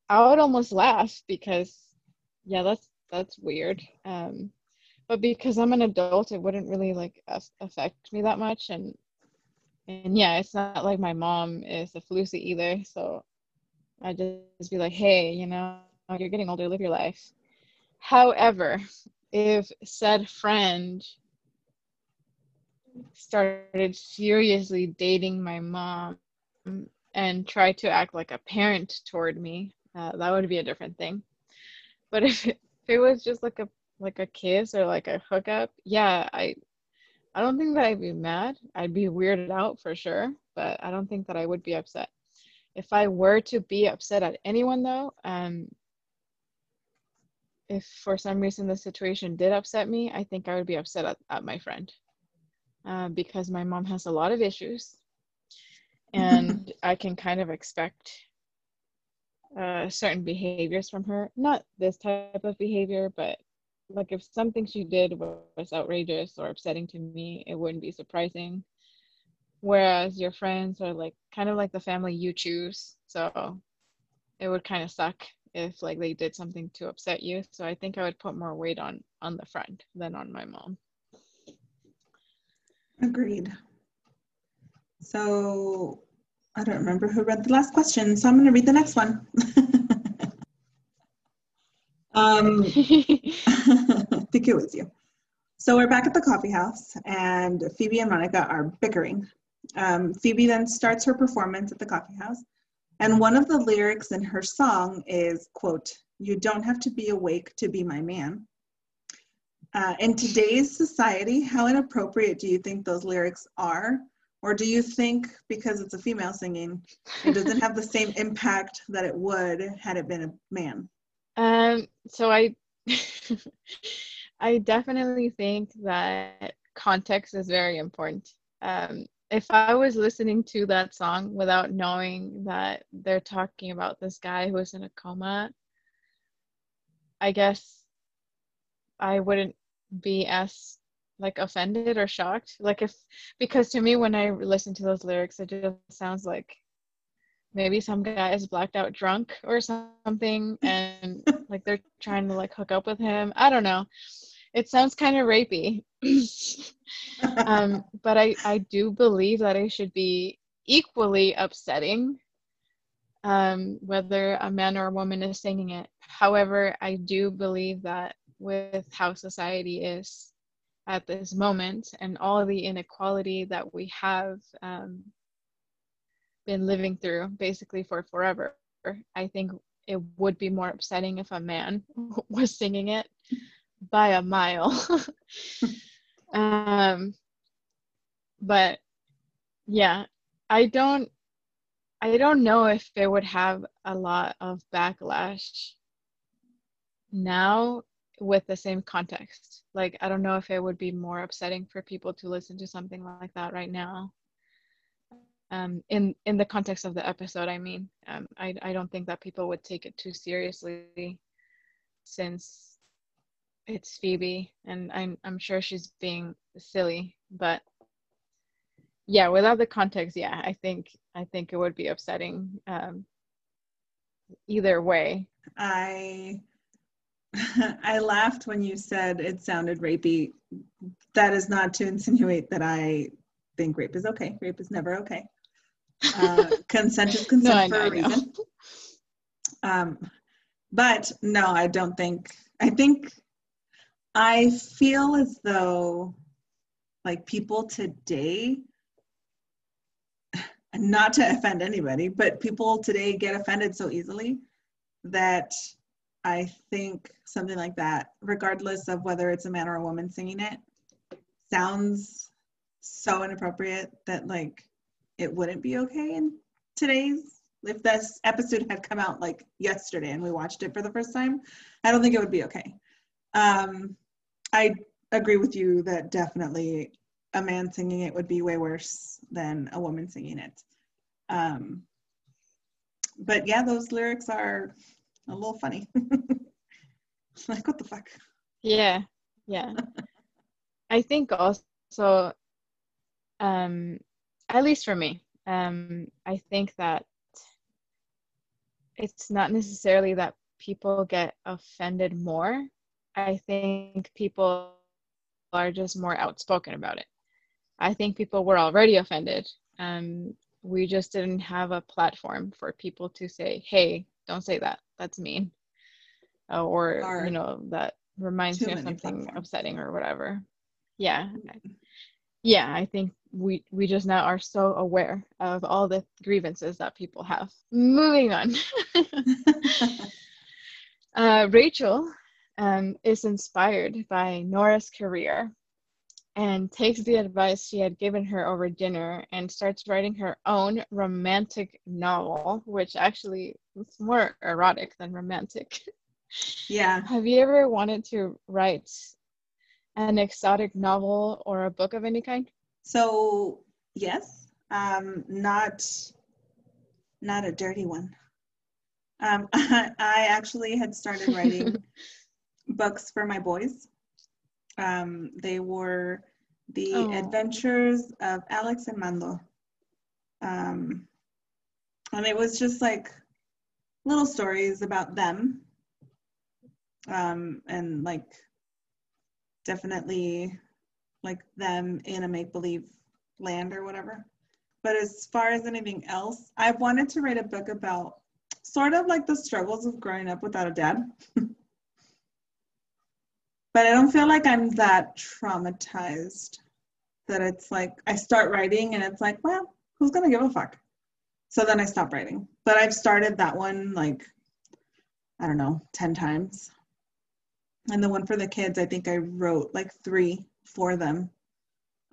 I would almost laugh because, yeah, that's that's weird. Um, but because I'm an adult, it wouldn't really like af- affect me that much, and and yeah, it's not like my mom is a flusy either, so I just be like, hey, you know, you're getting older, live your life. However, if said friend started seriously dating my mom and try to act like a parent toward me, uh, that would be a different thing. But if it, if it was just like a like a kiss or like a hookup, yeah, I I don't think that I'd be mad. I'd be weirded out for sure, but I don't think that I would be upset. If I were to be upset at anyone though, um if for some reason the situation did upset me, I think I would be upset at, at my friend. Uh, because my mom has a lot of issues and I can kind of expect uh, certain behaviors from her. Not this type of behavior, but like if something she did was outrageous or upsetting to me, it wouldn't be surprising. Whereas your friends are like kind of like the family you choose, so it would kind of suck if like they did something to upset you. So I think I would put more weight on on the friend than on my mom. Agreed. So I don't remember who read the last question, so I'm going to read the next one. um, I think it was you. So we're back at the coffee house, and Phoebe and Monica are bickering. Um, Phoebe then starts her performance at the coffee house, and one of the lyrics in her song is, "quote You don't have to be awake to be my man." Uh, in today's society, how inappropriate do you think those lyrics are? Or do you think because it's a female singing, it doesn't have the same impact that it would had it been a man? Um, so I I definitely think that context is very important. Um, if I was listening to that song without knowing that they're talking about this guy who is in a coma, I guess I wouldn't be as like offended or shocked. Like if because to me when I listen to those lyrics, it just sounds like maybe some guy is blacked out drunk or something and like they're trying to like hook up with him. I don't know. It sounds kind of rapey. um, but I, I do believe that it should be equally upsetting um, whether a man or a woman is singing it. However, I do believe that with how society is at this moment and all the inequality that we have um, been living through basically for forever, I think it would be more upsetting if a man was singing it by a mile. um, but yeah, I don't I don't know if it would have a lot of backlash now with the same context. Like I don't know if it would be more upsetting for people to listen to something like that right now. Um, in in the context of the episode, I mean, um, I I don't think that people would take it too seriously, since it's Phoebe, and I'm I'm sure she's being silly, but yeah, without the context, yeah, I think I think it would be upsetting um, either way. I I laughed when you said it sounded rapey. That is not to insinuate that I think rape is okay. Rape is never okay. Uh, consent is consent no, for know, a reason. Um, but no, I don't think. I think I feel as though like people today not to offend anybody, but people today get offended so easily that I think something like that, regardless of whether it's a man or a woman singing it, sounds so inappropriate that like it wouldn't be okay in today's if this episode had come out like yesterday and we watched it for the first time, I don't think it would be okay. Um, I agree with you that definitely a man singing it would be way worse than a woman singing it. Um, but yeah, those lyrics are a little funny. like, what the fuck? Yeah, yeah. I think also, um, at least for me, um, I think that it's not necessarily that people get offended more. I think people are just more outspoken about it. I think people were already offended. Um, we just didn't have a platform for people to say, "Hey, don't say that. That's mean," uh, or, you know, that reminds me of something platforms. upsetting or whatever. Yeah, mm-hmm. yeah. I think we we just now are so aware of all the grievances that people have. Moving on. uh, Rachel um, is inspired by Nora's career and takes the advice she had given her over dinner and starts writing her own romantic novel, which actually is more erotic than romantic. Yeah. Have you ever wanted to write an exotic novel or a book of any kind? So yes, um, not not a dirty one. Um, I actually had started writing books for my boys um, they were the oh. adventures of Alex and Mando. Um, and it was just like little stories about them. Um, and like definitely like them in a make believe land or whatever. But as far as anything else, I wanted to write a book about sort of like the struggles of growing up without a dad. but I don't feel like I'm that traumatized that it's like I start writing and it's like, well, who's gonna give a fuck? So then I stop writing. But I've started that one like I don't know, 10 times. And the one for the kids, I think I wrote like three for them.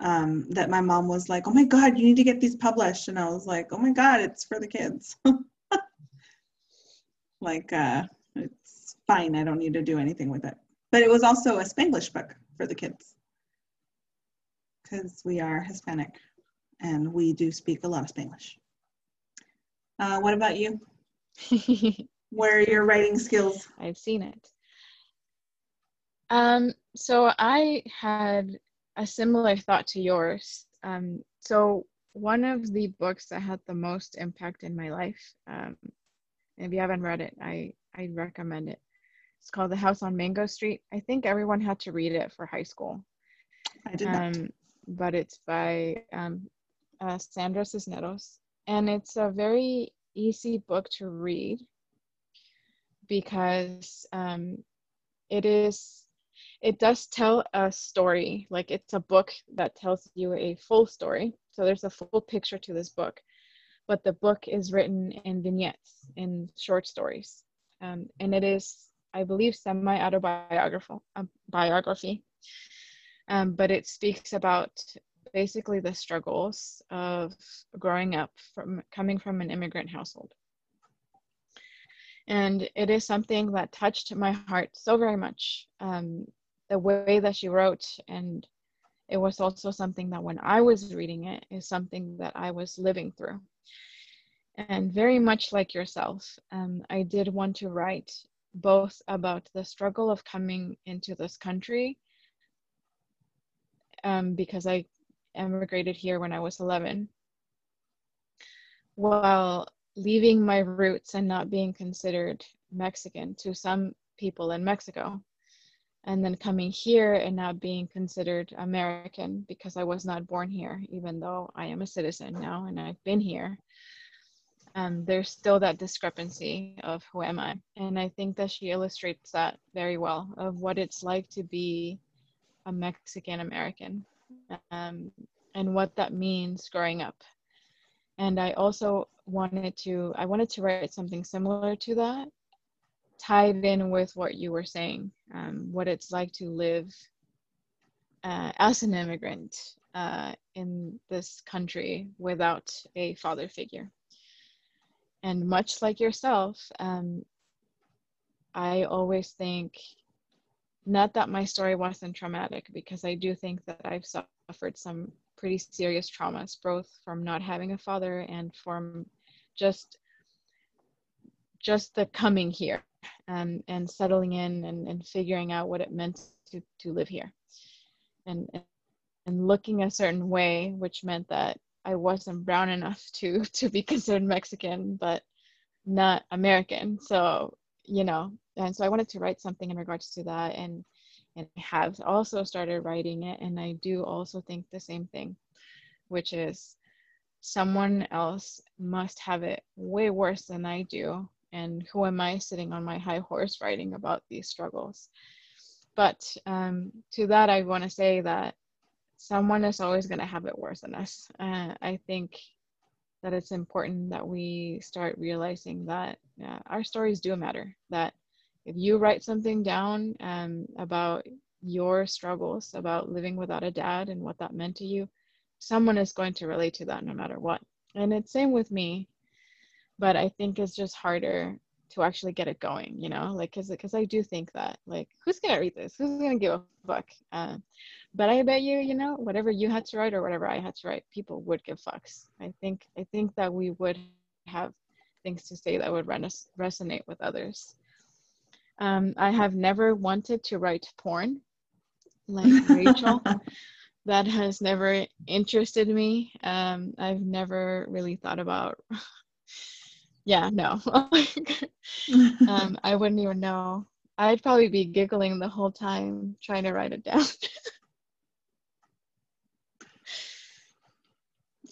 Um, that my mom was like, oh my God, you need to get these published. And I was like, oh my God, it's for the kids. like, uh, it's fine. I don't need to do anything with it. But it was also a Spanglish book for the kids because we are Hispanic and we do speak a lot of Spanglish. Uh, what about you? Where are your writing skills? I've seen it. Um, so I had a similar thought to yours. Um, so one of the books that had the most impact in my life, um, if you haven't read it, I I recommend it. It's called The House on Mango Street. I think everyone had to read it for high school. I did not. Um, but it's by um, uh, Sandra Cisneros. And it's a very easy book to read because um, it is it does tell a story like it's a book that tells you a full story so there's a full picture to this book but the book is written in vignettes, in short stories, um, and it is, I believe, semi-autobiographical um, biography. Um, but it speaks about basically the struggles of growing up from coming from an immigrant household. And it is something that touched my heart so very much. Um, the way that she wrote, and it was also something that when I was reading it, is something that I was living through. And very much like yourself, um, I did want to write both about the struggle of coming into this country um, because I emigrated here when I was 11, while leaving my roots and not being considered Mexican to some people in Mexico, and then coming here and not being considered American because I was not born here, even though I am a citizen now and I've been here. Um, there's still that discrepancy of who am I, and I think that she illustrates that very well of what it's like to be a Mexican American um, and what that means growing up. And I also wanted to I wanted to write something similar to that, tied in with what you were saying, um, what it's like to live uh, as an immigrant uh, in this country without a father figure. And much like yourself, um, I always think not that my story wasn't traumatic because I do think that I've suffered some pretty serious traumas, both from not having a father and from just just the coming here um, and settling in and, and figuring out what it meant to, to live here. And and looking a certain way which meant that i wasn't brown enough to to be considered mexican but not american. So you know and so i wanted to write something in regards to that and and have also started writing it and i do also think the same thing which is someone else must have it way worse than i do and who am i sitting on my high horse writing about these struggles? But um, to that i want to say that someone is always going to have it worse than us. Uh, i think that it's important that we start realizing that our stories do matter. That if you write something down um, about your struggles about living without a dad and what that meant to you someone is going to relate to that no matter what. And it's same with me but i think it's just harder to actually get it going you know like because because i do think that like who's gonna read this who's gonna give a fuck uh, but i bet you you know whatever you had to write or whatever i had to write people would give fucks i think i think that we would have things to say that would res- resonate with others um, I have never wanted to write porn like Rachel. that has never interested me. Um, I've never really thought about. Yeah, no. um, I wouldn't even know. I'd probably be giggling the whole time trying to write it down.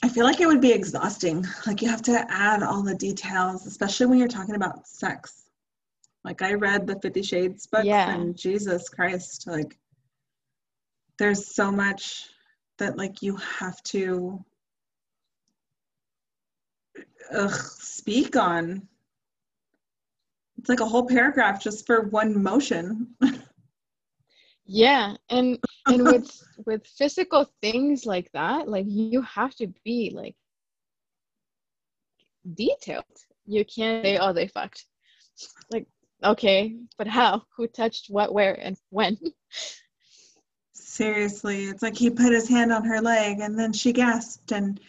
I feel like it would be exhausting. Like you have to add all the details, especially when you're talking about sex. Like I read the Fifty Shades books yeah. and Jesus Christ, like there's so much that like you have to ugh, speak on. It's like a whole paragraph just for one motion. yeah, and and with with physical things like that, like you have to be like detailed. You can't say, "Oh, they fucked." Like Okay, but how? Who touched what, where, and when? Seriously, it's like he put his hand on her leg and then she gasped and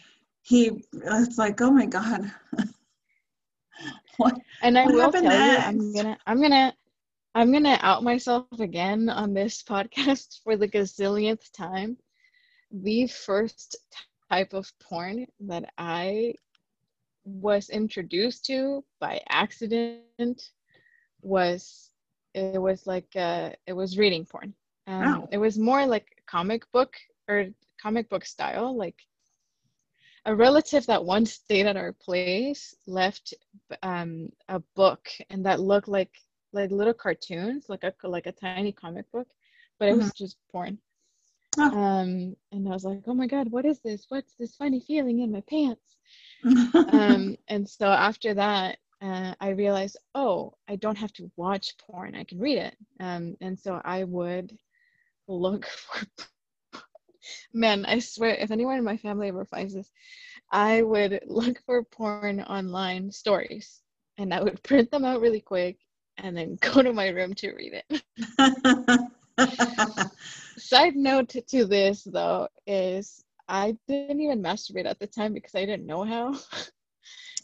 he it's like, oh my god. what and I what will tell next? you, I'm gonna I'm gonna I'm gonna out myself again on this podcast for the gazillionth time. The first type of porn that I was introduced to by accident was it was like uh, it was reading porn. Um, oh. It was more like comic book or comic book style. Like a relative that once stayed at our place left um, a book, and that looked like like little cartoons, like a like a tiny comic book, but it mm-hmm. was just porn. Oh. Um, and I was like, oh my God, what is this? What's this funny feeling in my pants? um, and so after that, uh, I realized, oh, I don't have to watch porn. I can read it. Um, and so I would look for. Man, I swear, if anyone in my family ever finds this, I would look for porn online stories and I would print them out really quick and then go to my room to read it. Side note to this though is I didn't even masturbate at the time because I didn't know how.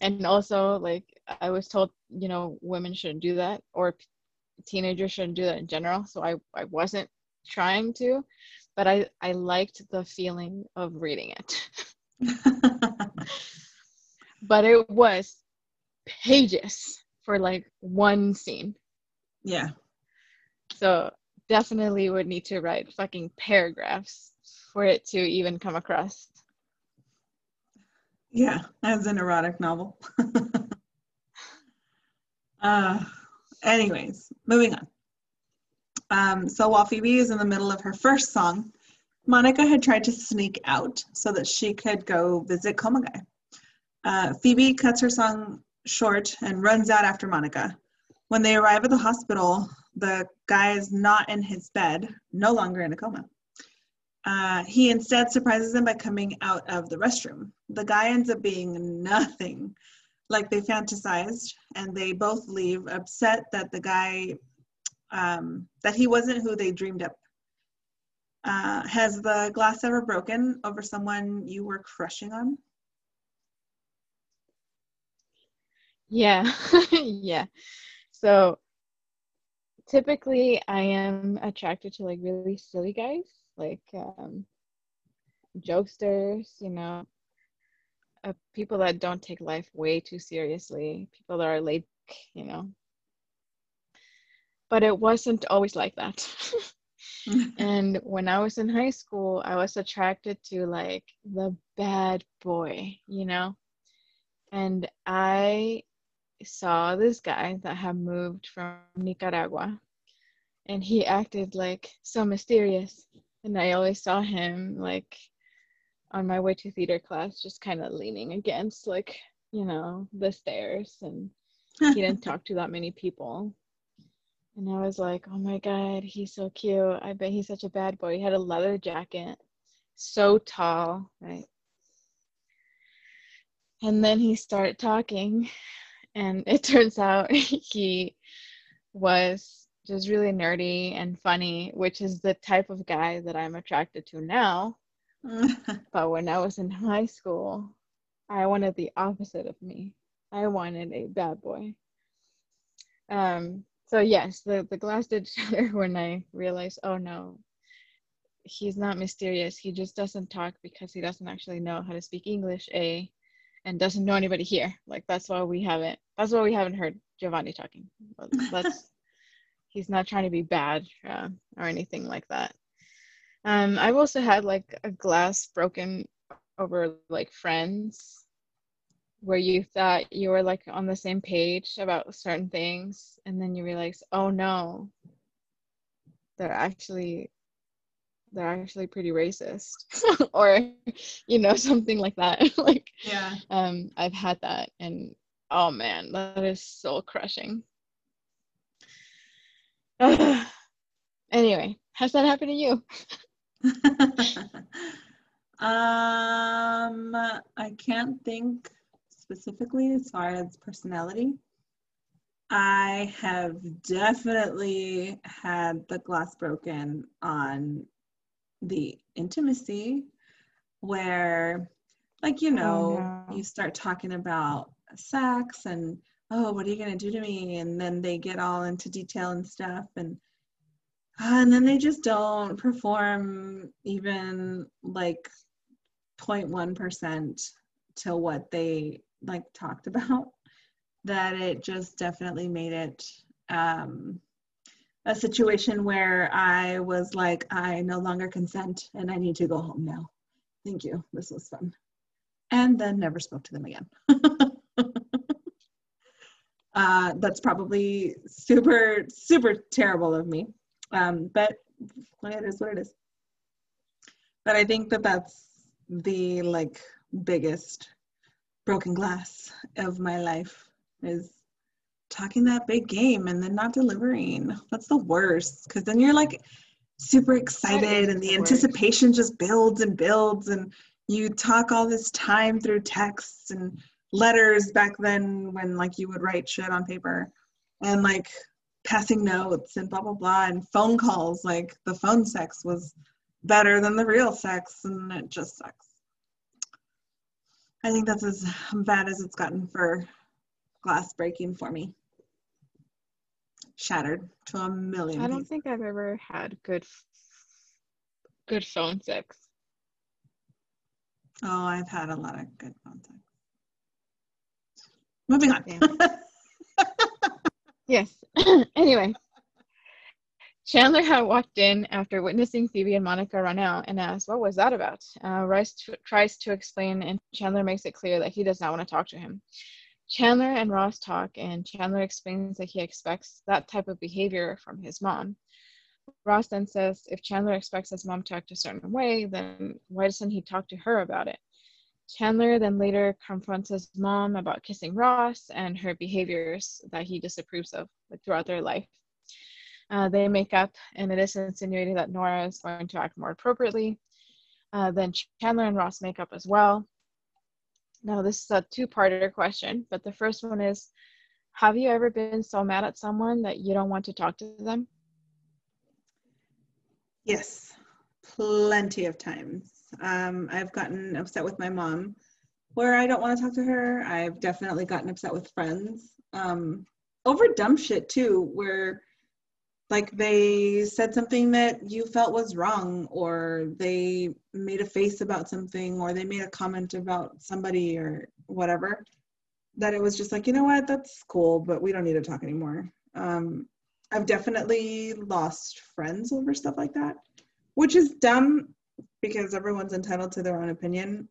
and also like I was told, you know, women shouldn't do that or teenagers shouldn't do that in general. So I, I wasn't trying to, but I, I liked the feeling of reading it. but it was pages for like one scene. Yeah. So definitely would need to write fucking paragraphs for it to even come across. Yeah, as an erotic novel. uh, anyways, moving on. Um, so while Phoebe is in the middle of her first song, Monica had tried to sneak out so that she could go visit coma guy. Uh, Phoebe cuts her song short and runs out after Monica. When they arrive at the hospital, the guy is not in his bed, no longer in a coma. Uh, he instead surprises them by coming out of the restroom. The guy ends up being nothing like they fantasized, and they both leave upset that the guy, um, that he wasn't who they dreamed up. Uh, has the glass ever broken over someone you were crushing on? Yeah, yeah. So typically I am attracted to like really silly guys, like um, jokesters, you know, uh, people that don't take life way too seriously, people that are laid, you know. But it wasn't always like that. and when I was in high school, I was attracted to like the bad boy, you know. And I saw this guy that had moved from Nicaragua and he acted like so mysterious. And I always saw him like on my way to theater class, just kind of leaning against like, you know, the stairs. And he didn't talk to that many people. And I was like, oh my God, he's so cute. I bet he's such a bad boy. He had a leather jacket, so tall, right? And then he started talking and it turns out he was just really nerdy and funny, which is the type of guy that I'm attracted to now. but when I was in high school, I wanted the opposite of me. I wanted a bad boy. Um, so yes, the, the glass did shatter when I realized, oh no, he's not mysterious. He just doesn't talk because he doesn't actually know how to speak English, A and doesn't know anybody here. Like that's why we haven't that's why we haven't heard Giovanni talking. That's he's not trying to be bad uh, or anything like that. Um, I've also had like a glass broken over like friends where you thought you were like on the same page about certain things and then you realize oh no they're actually they're actually pretty racist. Or you know something like that. Like yeah. um i've had that and oh man that is so crushing. Anyway has that happened to you? Um i can't think specifically as far as personality I have definitely had the glass broken on the intimacy where like you oh, know oh, no. you start talking about sex and oh what are you going to do to me and then they get all into detail and stuff and uh, and then they just don't perform even like 0.1% to what they like talked about that it just definitely made it um a situation where I was like, I no longer consent and I need to go home now. Thank you. This was fun. And then never spoke to them again. uh, that's probably super, super terrible of me. Um, but it is what it is. But I think that that's the like biggest broken glass of my life is talking that big game and then not delivering. That's the worst because then you're like super excited and the, the anticipation just builds and builds and you talk all this time through texts and letters back then when like you would write shit on paper and like passing notes and blah blah blah and phone calls like the phone sex was better than the real sex and it just sucks i think that's as bad as it's gotten for glass breaking for me. Shattered to a million i don't think i've ever had good good phone sex. Oh i've had a lot of good phone sex. Moving on. Yes. Anyway Chandler had walked in after witnessing Phoebe and Monica run out and asked, What was that about? Uh, Ross t- tries to explain, and Chandler makes it clear that he does not want to talk to him. Chandler and Ross talk, and Chandler explains that he expects that type of behavior from his mom. Ross then says, If Chandler expects his mom to act a certain way, then why doesn't he talk to her about it? Chandler then later confronts his mom about kissing Ross and her behaviors that he disapproves of throughout their life. Uh, they make up, and it is insinuated that Nora is going to act more appropriately. Uh, then Chandler and Ross make up as well. Now, this is a two parter question, but the first one is Have you ever been so mad at someone that you don't want to talk to them? Yes, plenty of times. Um, I've gotten upset with my mom where I don't want to talk to her. I've definitely gotten upset with friends um, over dumb shit too, where like they said something that you felt was wrong or they made a face about something or they made a comment about somebody or whatever that it was just like you know what? That's cool but we don't need to talk anymore. Um, i've definitely lost friends over stuff like that which is dumb because everyone's entitled to their own opinion.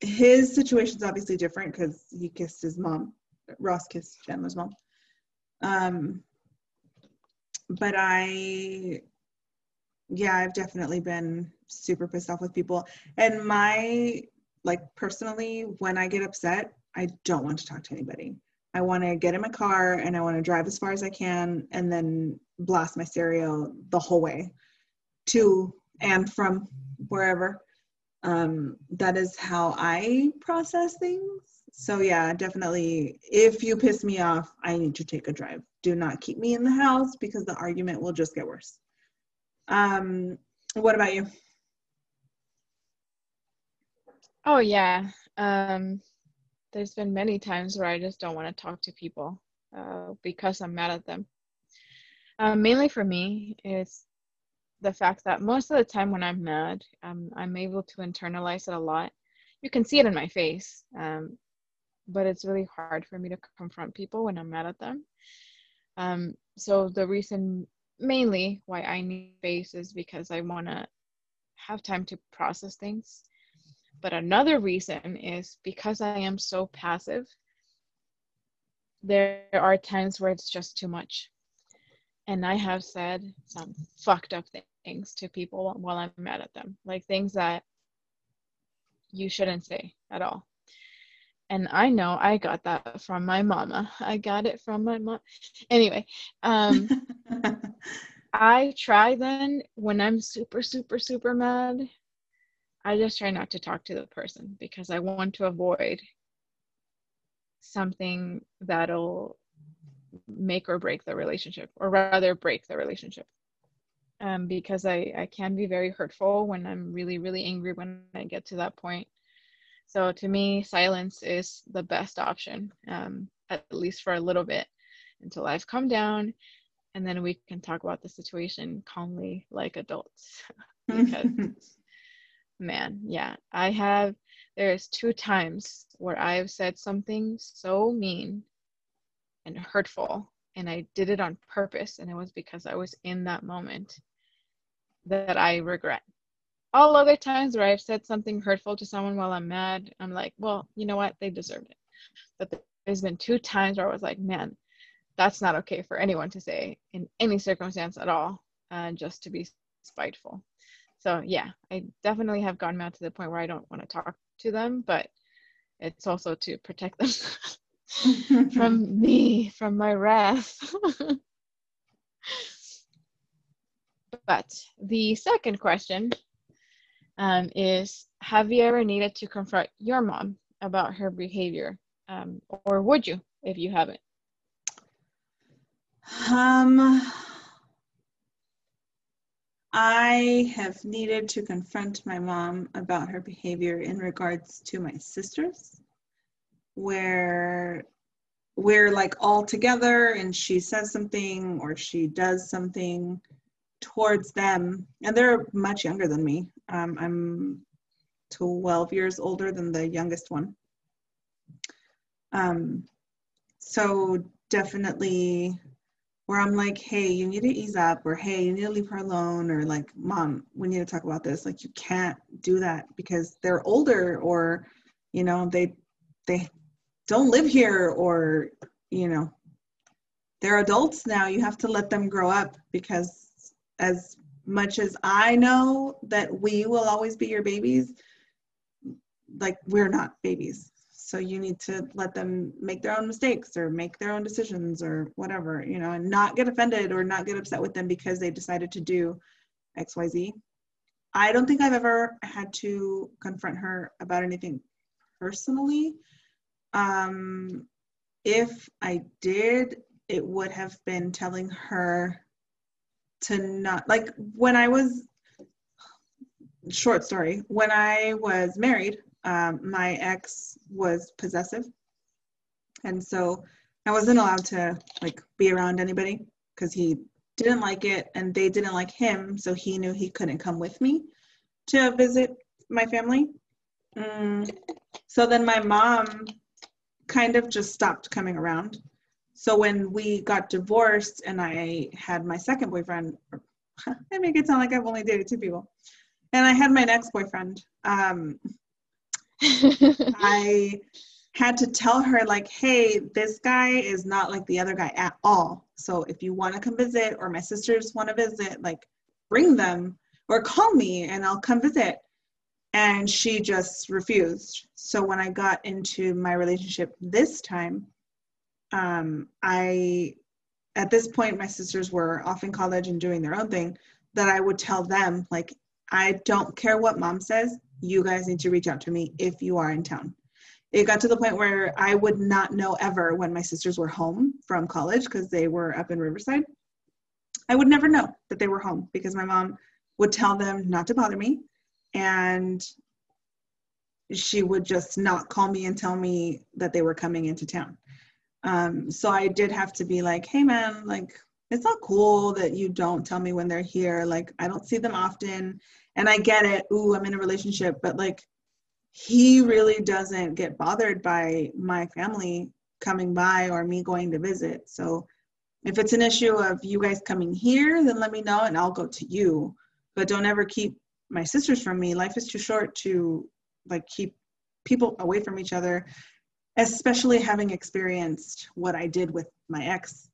His situation's obviously different because he kissed his mom ross kissed chandler's mom. Um, but I, yeah, I've definitely been super pissed off with people. And my, like, personally, when I get upset, I don't want to talk to anybody. I want to get in my car and I want to drive as far as I can and then blast my stereo the whole way to and from wherever. Um, that is how I process things. So, yeah, definitely, if you piss me off, I need to take a drive do not keep me in the house because the argument will just get worse. Um, what about you? Oh yeah. Um, there's been many times where I just don't want to talk to people uh, because I'm mad at them. Um, mainly for me, it's the fact that most of the time when I'm mad, um, I'm able to internalize it a lot. You can see it in my face, um, but it's really hard for me to confront people when I'm mad at them. Um, so the reason mainly why I need space is because I want to have time to process things. But another reason is because I am so passive, there are times where it's just too much. And I have said some fucked up things to people while I'm mad at them, like things that you shouldn't say at all and I know I got that from my mama. I got it from my mom. Anyway, um, I try then when I'm super, super, super mad, I just try not to talk to the person because I want to avoid something that'll make or break the relationship, or rather, break the relationship. Um, because I, I can be very hurtful when I'm really, really angry when I get to that point so to me, silence is the best option, um, at least for a little bit, until I've come down, and then we can talk about the situation calmly, like adults. because, man, yeah, I have. There's two times where I've said something so mean and hurtful, and I did it on purpose, and it was because I was in that moment that I regret all other times where I've said something hurtful to someone while I'm mad, I'm like, well, you know what? They deserved it. But there's been two times where I was like, man, that's not okay for anyone to say in any circumstance at all, uh, just to be spiteful. so yeah, I definitely have gotten mad to the point where I don't want to talk to them, but it's also to protect them from me, from my wrath. but the second question um, is Have you ever needed to confront your mom about her behavior? Um, or would you if you haven't? Um, I have needed to confront my mom about her behavior in regards to my sisters, where we're like all together and she says something or she does something towards them, and they're much younger than me. Um, I'm 12 years older than the youngest one. Um, so definitely where I'm like, hey, you need to ease up, or hey, you need to leave her alone, or like, mom, we need to talk about this. Like, you can't do that because they're older, or you know, they they don't live here, or you know, they're adults now. You have to let them grow up because as much as I know that we will always be your babies, like we're not babies. So you need to let them make their own mistakes or make their own decisions or whatever you know and not get offended or not get upset with them because they decided to do xyz i don't think i've ever had to confront her about anything personally. Um if i did it would have been telling her to not like when i was short story when i was married um, my ex was possessive. And so i wasn't allowed to like be around anybody because he didn't like it and they didn't like him so he knew he couldn't come with me to visit my family. Mm. so then my mom kind of just stopped coming around so when we got divorced and i had my second boyfriend i make it sound like i've only dated two people and i had my next boyfriend um, I had to tell her like, hey, this guy is not like the other guy at all. So if you want to come visit or my sisters want to visit, like bring them or call me and I'll come visit. And she just refused. So when I got into my relationship this time, um, I at this point my sisters were off in college and doing their own thing that I would tell them like I don't care what mom says you guys need to reach out to me if you are in town. It got to the point where I would not know ever when my sisters were home from college because they were up in Riverside. I would never know that they were home because my mom would tell them not to bother me and she would just not call me and tell me that they were coming into town. Um, so I did have to be like, hey man, like it's not cool that you don't tell me when they're here. Like I don't see them often and I get it. Ooh, I'm in a relationship, but like he really doesn't get bothered by my family coming by or me going to visit. So if it's an issue of you guys coming here, then let me know and I'll go to you. But don't ever keep my sisters from me. Life is too short to like keep people away from each other, especially having experienced what I did with my ex,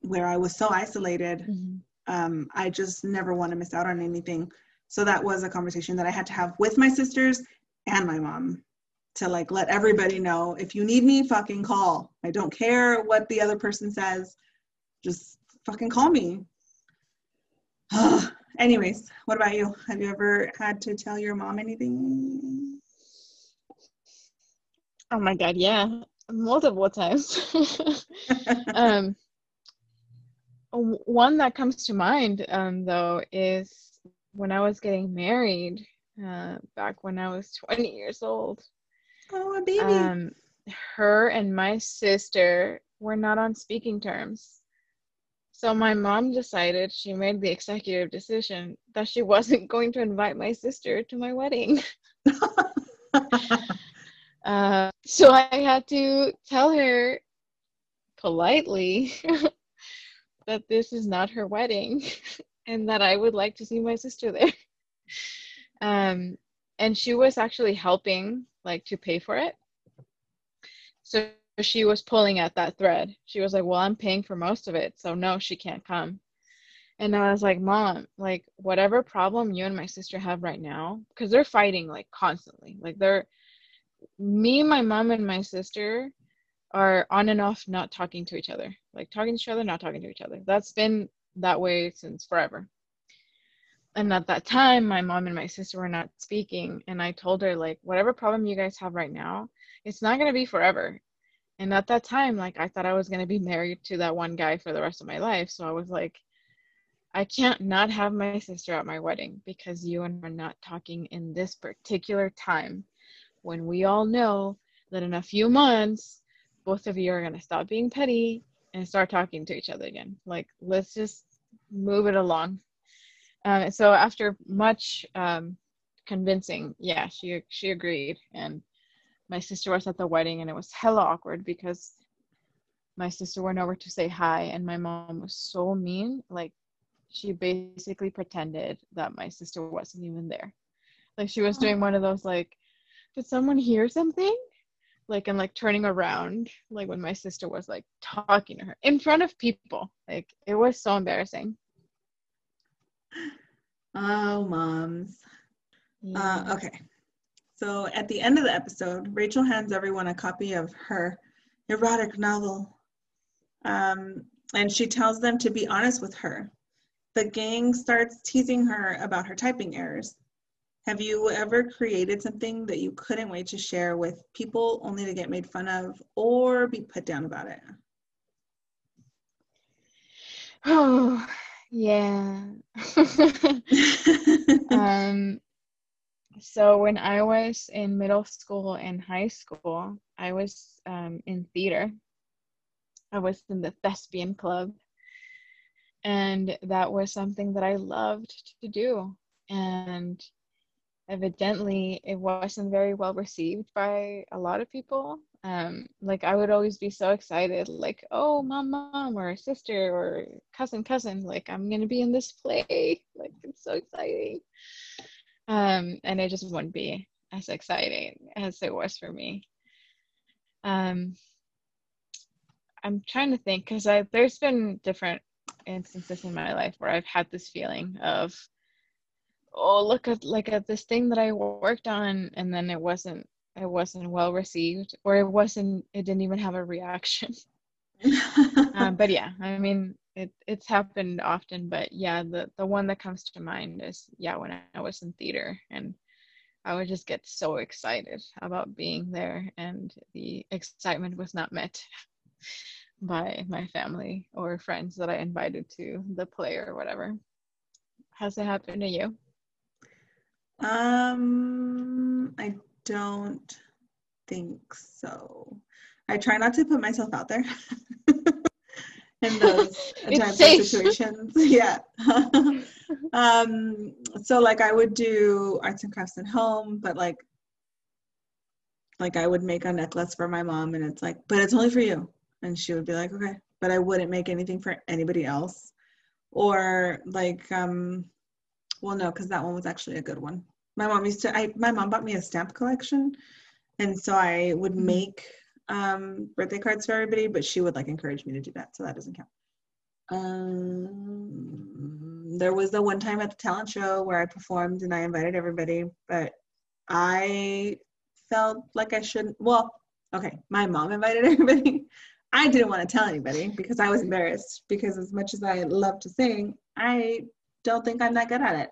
where I was so isolated. Mm-hmm. Um, I just never want to miss out on anything. So that was a conversation that I had to have with my sisters and my mom to like let everybody know if you need me, fucking call. I don't care what the other person says, just fucking call me. Anyways, what about you? Have you ever had to tell your mom anything? Oh my god, yeah, multiple times. um, one that comes to mind, um, though, is when I was getting married, uh, back when I was 20 years old. Oh, a baby. Um, her and my sister were not on speaking terms. So my mom decided, she made the executive decision that she wasn't going to invite my sister to my wedding. Uh, so I had to tell her politely that this is not her wedding and that I would like to see my sister there. um, and she was actually helping, like, to pay for it. So she was pulling at that thread. She was like, Well, I'm paying for most of it, so no, she can't come. And I was like, Mom, like whatever problem you and my sister have right now, because they're fighting like constantly. Like they're me, my mom, and my sister are on and off not talking to each other. Like talking to each other, not talking to each other. That's been that way since forever. And at that time, my mom and my sister were not speaking. And I told her, like, whatever problem you guys have right now, it's not going to be forever. And at that time, like, I thought I was going to be married to that one guy for the rest of my life. So I was like, I can't not have my sister at my wedding because you and her are not talking in this particular time when we all know that in a few months, both of you are going to stop being petty and start talking to each other again. Like, let's just move it along. Um, so after much um, convincing, yeah, she she agreed, and my sister was at the wedding, and it was hella awkward because my sister went over to say hi, and my mom was so mean. Like, she basically pretended that my sister wasn't even there. Like, she was doing one of those like, did someone hear something? Like, and like turning around, like when my sister was like talking to her in front of people. Like, it was so embarrassing. Oh, moms. Yeah. Uh, okay. So at the end of the episode, Rachel hands everyone a copy of her erotic novel. Um, and she tells them to be honest with her. The gang starts teasing her about her typing errors. Have you ever created something that you couldn't wait to share with people only to get made fun of or be put down about it? Oh, yeah. um, so when I was in middle school and high school, I was um, in theater. I was in the thespian club. And that was something that I loved to do. And evidently, it wasn't very well received by a lot of people. Um like i would always be so excited like oh mom mom or sister or cousin cousin like i'm gonna be in this play. Like it's so exciting. Um and it just wouldn't be as exciting as it was for me. Um i'm trying to think because i there's been different instances in my life where i've had this feeling of oh look at like at this thing that i worked on and then it wasn't it wasn't well received or it wasn't it didn't even have a reaction. Um, but yeah i mean it it's happened often but yeah the the one that comes to mind is yeah when i was in theater and i would just get so excited about being there and the excitement was not met by my family or friends that i invited to the play or whatever. Has it happened to you um i don't think so. I try not to put myself out there in those types of situations. yeah. um, so like I would do arts and crafts at home, but like like I would make a necklace for my mom and it's like, but it's only for you. And she would be like, okay. But I wouldn't make anything for anybody else. Or like um well no, because that one was actually a good one my mom used to I my mom bought me a stamp collection and so I would mm-hmm. make um, birthday cards for everybody, but she would like encourage me to do that, so that doesn't count. Um, there was the one time at the talent show where I performed and I invited everybody, but I felt like I shouldn't. Well, okay, my mom invited everybody. I didn't want to tell anybody because I was embarrassed because as much as I love to sing, I don't think I'm that good at it.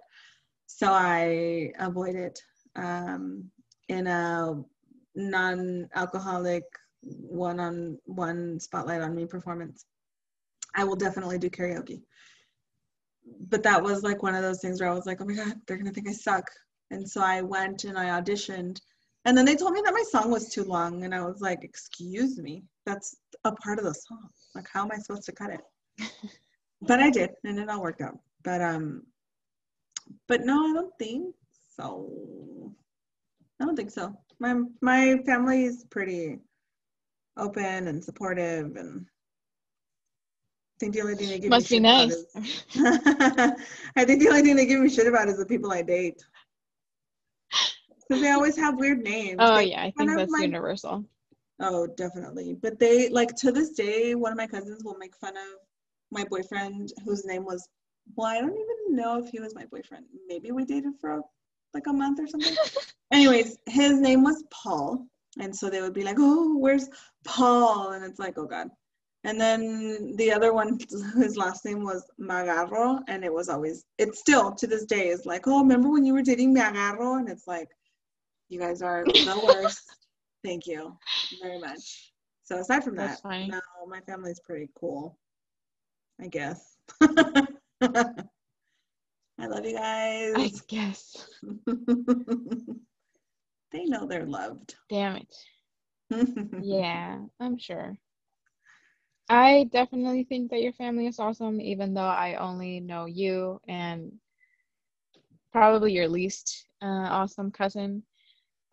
So I avoid it um, in a non-alcoholic one-on-one spotlight on me performance. I will definitely do karaoke. But that was like one of those things where I was like, oh my God, they're gonna think I suck. And so I went and I auditioned. And then they told me that my song was too long. And I was like, excuse me, that's a part of the song. Like, how am I supposed to cut it? but I did, and it all worked out. But um, but no, I don't think so. I don't think so. My my family is pretty open and supportive, and I think the only thing they give must me be nice. Is, I think the only thing they give me shit about is the people I date. Because they always have weird names. Oh yeah, I think that's my, universal. Oh, definitely. But they like to this day, one of my cousins will make fun of my boyfriend whose name was well, I don't even know if he was my boyfriend. Maybe we dated for like a month or something. Anyways, his name was Paul. And so they would be like, oh, where's Paul? And it's like, oh God. And then the other one, his last name was Magarro. And it was always, it's still to this day is like, oh, remember when you were dating Magarro? And it's like, you guys are the worst. Thank you very much. So aside from That's that, fine. no, my family's pretty cool. I guess. I love you guys. I guess. they know they're loved. Damn it. Yeah, I'm sure. I definitely think that your family is awesome, even though I only know you and probably your least uh, awesome cousin,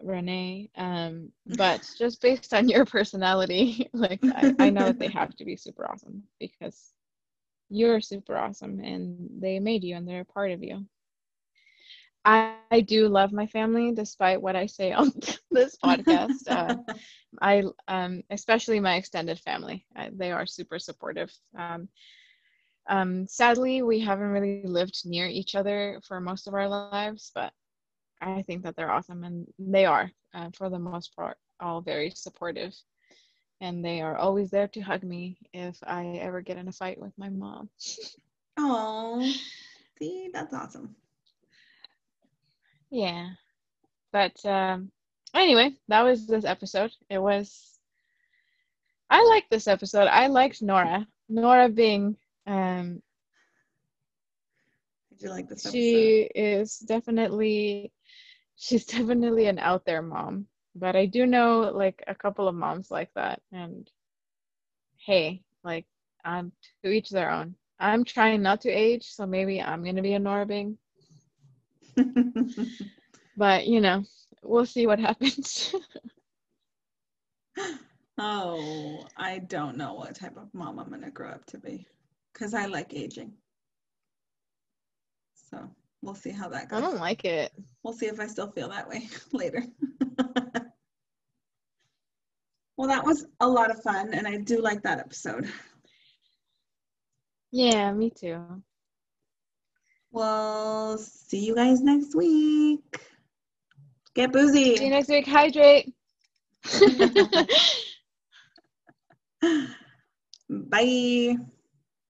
Renee. Um, but just based on your personality, like I, I know that they have to be super awesome because you're super awesome and they made you and they're a part of you. I, I do love my family despite what I say on this podcast. Uh, I um, especially my extended family. Uh, they are super supportive. Um, um, sadly, we haven't really lived near each other for most of our lives, but I think that they're awesome, and they are, uh, for the most part, all very supportive. And they are always there to hug me if I ever get in a fight with my mom. Oh, see, that's awesome. Yeah. But um, anyway, that was this episode. It was. I liked this episode. I liked Nora. Nora being um, Did you like this she is definitely she's definitely an out there mom but i do know like a couple of moms like that and hey like i'm to each their own i'm trying not to age so maybe i'm gonna be a Nora Bing episode? but you know we'll see what happens oh, I don't know what type of mom I'm gonna grow up to be, because I like aging. So we'll see how that goes. i don't like it We'll see if I still feel that way later. well, that was a lot of fun, and I do like that episode. yeah me too Well, see you guys next week. Get boozy. see you next week hydrate Bye.